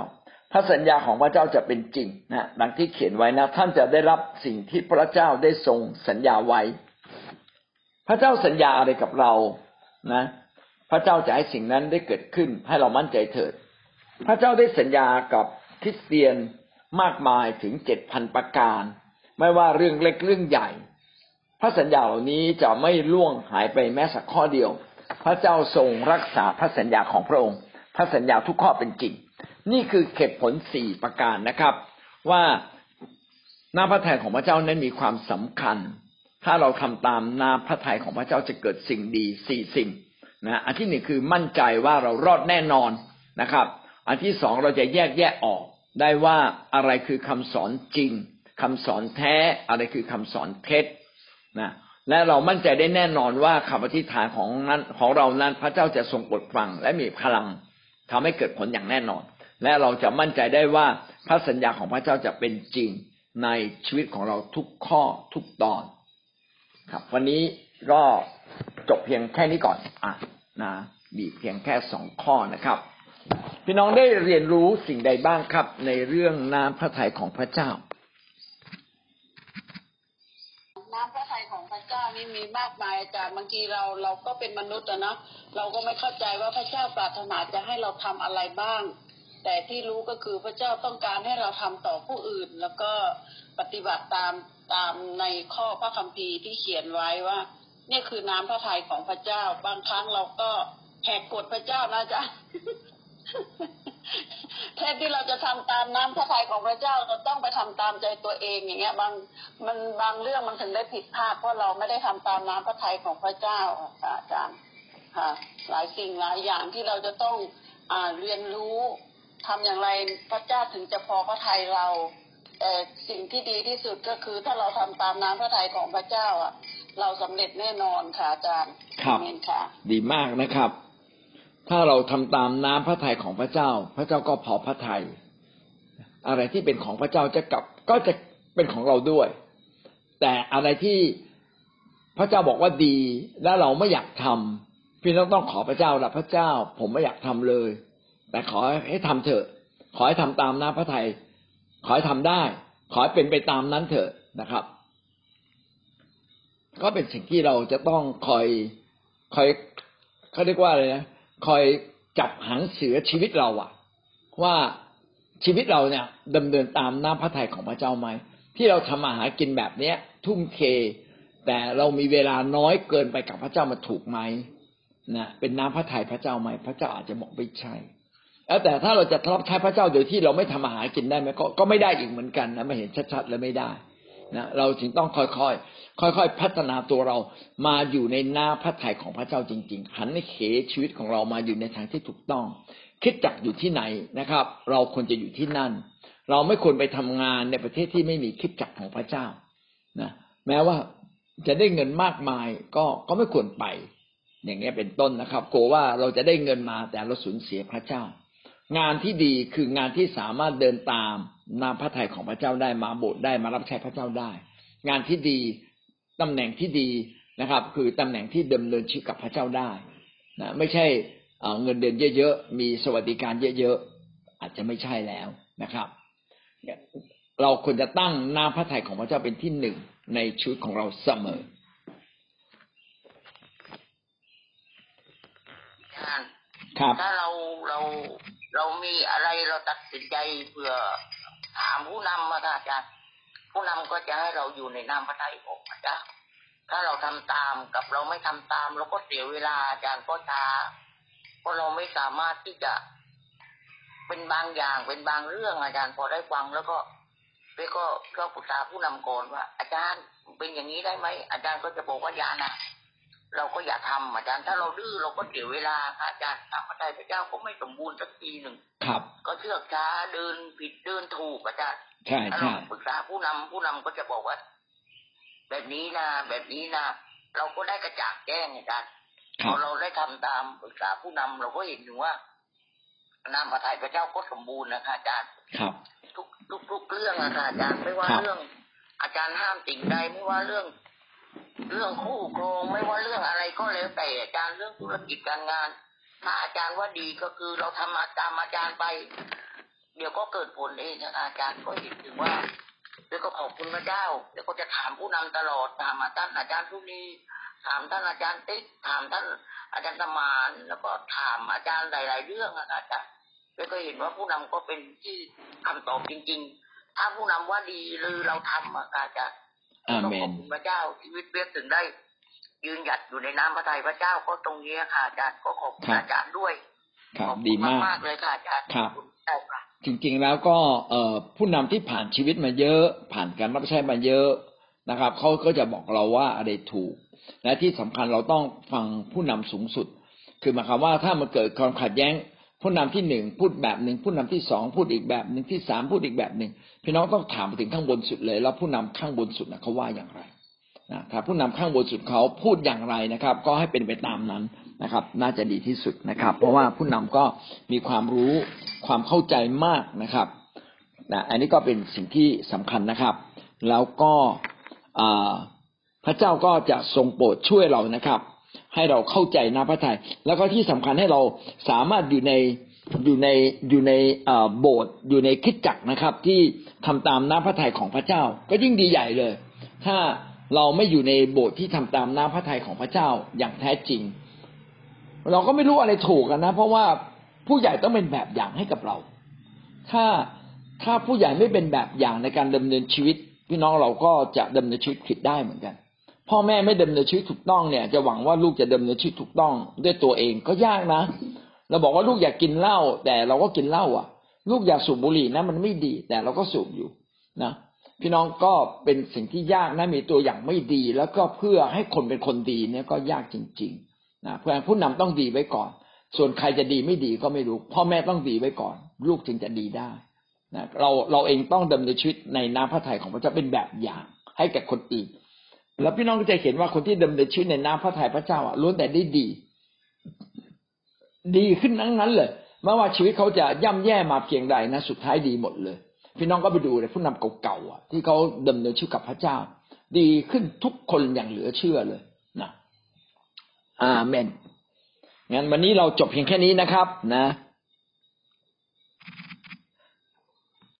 พระสัญญาของพระเจ้าจะเป็นจริงนะดังที่เขียนไว้นะ ท่านจะได้รับสิ่งที่พระเจ้าได้ทรงสัญญาไว้ พระเจ้าสัญญาอะไรกับเรานะ พระเจ้าจะให้สิ่งนั้นได้เกิดขึ้นให้เรามั่นใจเถิด พระเจ้าได้สัญญากับคริสเตียนมากมายถึงเจ็ดพันประการ ไม่ว่าเรื่องเล็กเรื่องใหญ่ พระสัญญาเหล่านี้จะไม่ล่วงหายไปแม้สักข้อเดียว พระเจ้าทรงรักษาพระสัญญาของพระองค์ พระสัญญาทุกข้อเป็นจริง นี่คือเหตุผลสี่ประการนะครับ ว่าหน้าพระทัยของพระเจ้านั้นมีความสำคัญ ถ้าเราทำตามน้าพระทัยของพระเจ้าจะเกิดสิ่งดีสี่สิ่งนะอันที่หนึ่งคือมั่นใจว่าเรารอดแน่นอนนะครับ อันที่สองเราจะแยกแยะออกได้ว่าอะไรคือคำสอนจริงคำสอนแท้อะไรคือคำสอนเท็จนะและเรามั่นใจได้แน่นอนว่าคำอธิษฐานของนั้นของเรานั้นพระเจ้าจะทรงปลดฟังและมีพลังทำให้เกิดผลอย่างแน่นอน และเราจะมั่นใจได้ว่าพระสัญญาของพระเจ้าจะเป็นจริงในชีวิตของเราทุกข้อทุกตอน ครับ วันนี้ก็จบเพียงแค่นี้ก่อนอะนะมีเพียงแค่สองข้อนะครับ พี่น้องได้เรียนรู้สิ่งใดบ้างครับ ในเรื่องน้ำพระทัยของพระเจ้า น้ำพระทัยของพระเจ้านี่มีมากมายจากบางทีเราเราก็เป็นมนุษย์อะเนาะเราก็ไม่เข้าใจว่าพระเจ้าปรารถนาจะให้เราทำอะไรบ้าง แต่ที่รู้ก็คือพระเจ้าต้องการให้เราทำต่อผู้อื่น แล้วก็ปฏิบัติตาม ตามในข้อพระคัมภีร์ที่เขียนไว้ว่า เนี่ยคือน้ำพระทัยของพระเจ้า บางครั้งเราก็แหกกฎพระเจ้านะจ๊ะแทนที่เราจะทำตามน้ำพระทัยของพระเจ้าเราต้องไปทำตามใจตัวเองอย่างเงี้ย บางมันบางเรื่องมันถึงได้ผิดพลาดเพราะเราไม่ได้ทำตามน้ำพระทัยของพระเจ้าค่ะอาจารย์ค่ะ หลายสิ่งหลายอย่างที่เราจะต้องอ่าเรียนรู้ทำอย่างไรพระเจ้าถึงจะพอพระทัยเรา สิ่งที่ดีที่สุดก็คือถ้าเราทำตามน้ำพระทัยของพระเจ้าอะ เราสำเร็จแน่นอนค่ะอาจารย์ครับอาเมนค่ะ ดีมากนะครับ ถ้าเราทำตามน้ำพระทัยของพระเจ้า พระเจ้าก็พอพระทัยอะไรที่เป็นของพระเจ้าจะกลับก็จะเป็นของเราด้วย แต่อะไรที่พระเจ้าบอกว่าดีและเราไม่อยากทำพี่น้องต้องขอพระเจ้าละพระเจ้า ผมไม่อยากทำเลย แต่ขอให้ทำเถอะ ขอให้ทำตามน้ำพระทัย ขอให้ทำได้ ขอให้เป็นไปตามนั้นเถอะนะครับ ก็เป็นสิ่งที่เราจะต้องคอยคอยเขาเรียกว่าอะไรนะคอยจับหางเสือชีวิตเราอะว่าชีวิตเราเนี่ยดำเนินตามน้ำพระทัยของพระเจ้าไหมที่เราทำอาหารกินแบบเนี้ย ทุ่มเท แต่เรามีเวลาน้อยเกินไปกับพระเจ้ามันถูกไหมนะเป็นน้ำพระทัยพระเจ้าไหมพระเจ้าอาจจะบอกไม่ใช่ แล้วแต่ถ้าเราจะรับใช้พระเจ้าโดยที่เราไม่ทำอาหารกินได้ไหมก็ก็ไม่ได้อีกเหมือนกันนะไม่เห็นชัดๆแล้วไม่ได้นะเราจึงต้องค่อยๆค่อย ๆ พัฒนาตัวเรามาอยู่ในหน้าพระทัยของพระเจ้าจริง ๆ หันในเขชีวิตของเรามาอยู่ในทางที่ถูกต้อง คิดจักอยู่ที่ไหนนะครับ เราควรจะอยู่ที่นั่น เราไม่ควรไปทำงานในประเทศที่ไม่มีคิดจักของพระเจ้านะแม้ว่าจะได้เงินมากมายก็ก็ไม่ควรไป อย่างเงี้ยเป็นต้นนะครับกลัวว่าเราจะได้เงินมาแต่เราสูญเสียพระเจ้า งานที่ดีคืองานที่สามารถเดินตามนามพระทัยของพระเจ้าได้มาโบสถ์ได้มารับใช้พระเจ้าได้ งานที่ดีตำแหน่งที่ดีนะครับ คือตำแหน่งที่ดำเนินชีวิตกับพระเจ้าได้นะไม่ใช่เอ่อเงินเดือนเยอะๆมีสวัสดิการเยอะๆอาจจะไม่ใช่แล้วนะครับ เราควรจะตั้งนามพระทัยของพระเจ้าเป็นที่หนึ่งในชีวิตของเราเสมออาจารย์ครับถ้าเราเรา เรามีอะไรเราตัดสินใจเพื่อถามผู้นำมาค่ะอาจารย์ผู้นำก็จะให้เราอยู่ในนามพระทัยของพระเจ้าถ้าเราทำตามกับเราไม่ทำตาม เราก็เสียเวลาอาจารย์ก็ช้าเพราะเราไม่สามารถที่จะเป็นบางอย่างเป็นบางเรื่องอาจารย์พอได้ฟังแล้วก็เป้ก็ก็ปรึกษาผู้นำก่อนว่า อาจารย์เป็นอย่างนี้ได้ไหมอาจารย์ก็จะบอกว่าอย่านะ เราก็อย่าทำอาจารย์ ถ้าเราดื้อเราก็เสียเวลาค่ะอาจารย์ตามพระทัยพระเจ้าก็ไม่สมบูรณ์สักทีหนึ่งครับ ก็เชือกช้าเดินผิดเดินถูกอาจารย์ใช่ถ้าใช่เราปรึกษาผู้นำผู้นำก็จะบอกว่า แบบนี้นะแบบนี้นะเราก็ได้กระจ่างแจ้งอาจารย์คพรัอบเราได้ทำตามปรึกษาผู้นำเราก็เห็นถึงว่านามพระทัยพระเจ้าก็สมบูรณ์นะคะอาจารย์ครับ ทุกทุกทุกเรื่องอะค่ะอาจารย์ไม่ว่าครับเรื่อง อาจารย์ห้ามสิ่งใดไม่ว่าเรื่อง เรื่องคู่ครองไม่ว่าเรื่องอะไรก็แล้วแต่อาจารย์เรื่องธุรกิจการงาน ถ้าอาจารย์ว่าดีก็คือเราทำตามอาจารย์ไป เดี๋ยวก็เกิดผลเองอาจารย์ก็เห็นถึงว่าเดี๋ยวก็ขอบคุณพระเจ้าเดี๋ยวก็จะถามผู้นำตลอดถามอาจารย์อาจารย์ทุนีถามท่านอาจารย์ติ๊กถามท่านอาจารย์สมานแล้วก็ถามอาจารย์หลาย ๆ เรื่องอาจารย์แล้วก็เห็นว่าผู้นำก็เป็นที่คำตอบจริง ๆ ถ้าผู้นำว่าดีหรือเราทำอาจารย์ อาก็เมขอนบคุณพระเจ้าชีวิตเบียถึงได้ ยืนหยัดอยู่ในน้ำพระทัยพระเจ้าก็ตรงนี้ค่ะอาจารย์ก็ขอบคุณครับอาจารย์ด้วยครับขอบดีคุณมากมากๆเลยค่ะอาจารย์ครับขอคุณเจ้าค่ะจริงๆแล้วก็เอ่อผู้นำที่ผ่านชีวิตมาเยอะ ผ่านการรับใช้มาเยอะนะครับเขาก็จะบอกเราว่าอะไรถูก และที่สำคัญเราต้องฟังผู้นำสูงสุด คือหมายความว่าถ้ามันเกิดความขัดแย้ง ผู้นำที่หนึ่งพูดแบบหนึ่งผู้นำที่สองพูดอีกแบบหนึ่งที่สามพูดอีกแบบหนึ่ง พี่น้องต้องถามไปถึงข้างบนสุดเลย แล้วผู้นำข้างบนสุดนะเขาว่าอย่างไรนะถ้าผู้นำข้างบนสุดเขาพูดอย่างไรนะครับ ก็ให้เป็นไปตามนั้นนะครับ น่าจะดีที่สุดนะครับ เพราะว่าผู้นำก็มีความรู้ความเข้าใจมากนะครับนะอันนี้ก็เป็นสิ่งที่สำคัญนะครับ แล้วก็พระเจ้าก็จะทรงโปรดช่วยเรานะครับ ให้เราเข้าใจนะพระทัยแล้วก็ที่สำคัญให้เราสามารถอยู่ใน อยู่ในอยู่ในโบสถ์อยู่ในคิดจักนะครับ ที่ทำตามน้ำพระทัยของพระเจ้า ก็ยิ่งดีใหญ่เลย ถ้าเราไม่อยู่ในโบสถ์ที่ทำตามน้ำพระทัยของพระเจ้าอย่างแท้จริง เราก็ไม่รู้อะไรถูกกันนะ เพราะว่าผู้ใหญ่ต้องเป็นแบบอย่างให้กับเรา ถ้าถ้าผู้ใหญ่ไม่เป็นแบบอย่างในการดำเนินชีวิต พี่น้องเราก็จะดำเนินชีวิตผิดได้เหมือนกัน พ่อแม่ไม่ดำเนินชีวิตถูกต้องเนี่ย จะหวังว่าลูกจะดำเนินชีวิตถูกต้องด้วยตัวเองก็ยากนะ เราบอกว่าลูกอยากกินเหล้าแต่เราก็กินเหล้าอะ ลูกอย่าสูบบุหรี่นะ มันไม่ดี แต่เราก็สูบอยู่นะพี่น้องก็เป็นสิ่งที่ยากนะมีตัวอย่างไม่ดี แล้วก็เพื่อให้คนเป็นคนดีเนี่ยก็ยากจริงๆนะเพราะฉะนั้นผู้นำต้องดีไว้ก่อน ส่วนใครจะดีไม่ดีก็ไม่รู้พ่อแม่ต้องดีไว้ก่อน ลูกจึงจะดีได้นะเราเราเองต้องดำเนินชีวิตในน้ำพระทัยของพระเจ้าเป็นแบบอย่าง ให้แก่คนอื่น แล้วพี่น้องก็จะเห็นว่าคนที่ดำเนินชีวิตในน้ำพระทัยพระเจ้าอะล้วนแต่ได้ดี ดีขึ้นทั้งนั้นเลยไม่ว่าชีวิตเขาจะย่ำแย่มาเพียงใดนะ สุดท้ายดีหมดเลย พี่น้องก็ไปดูเลยผู้นำเก่าๆอะที่เขาดำเนินชีวิตกับพระเจ้า ดีขึ้นทุกคนอย่างเหลือเชื่อเลยนะอาเมนงั้นวันนี้เราจบเพียงแค่นี้นะครับนะ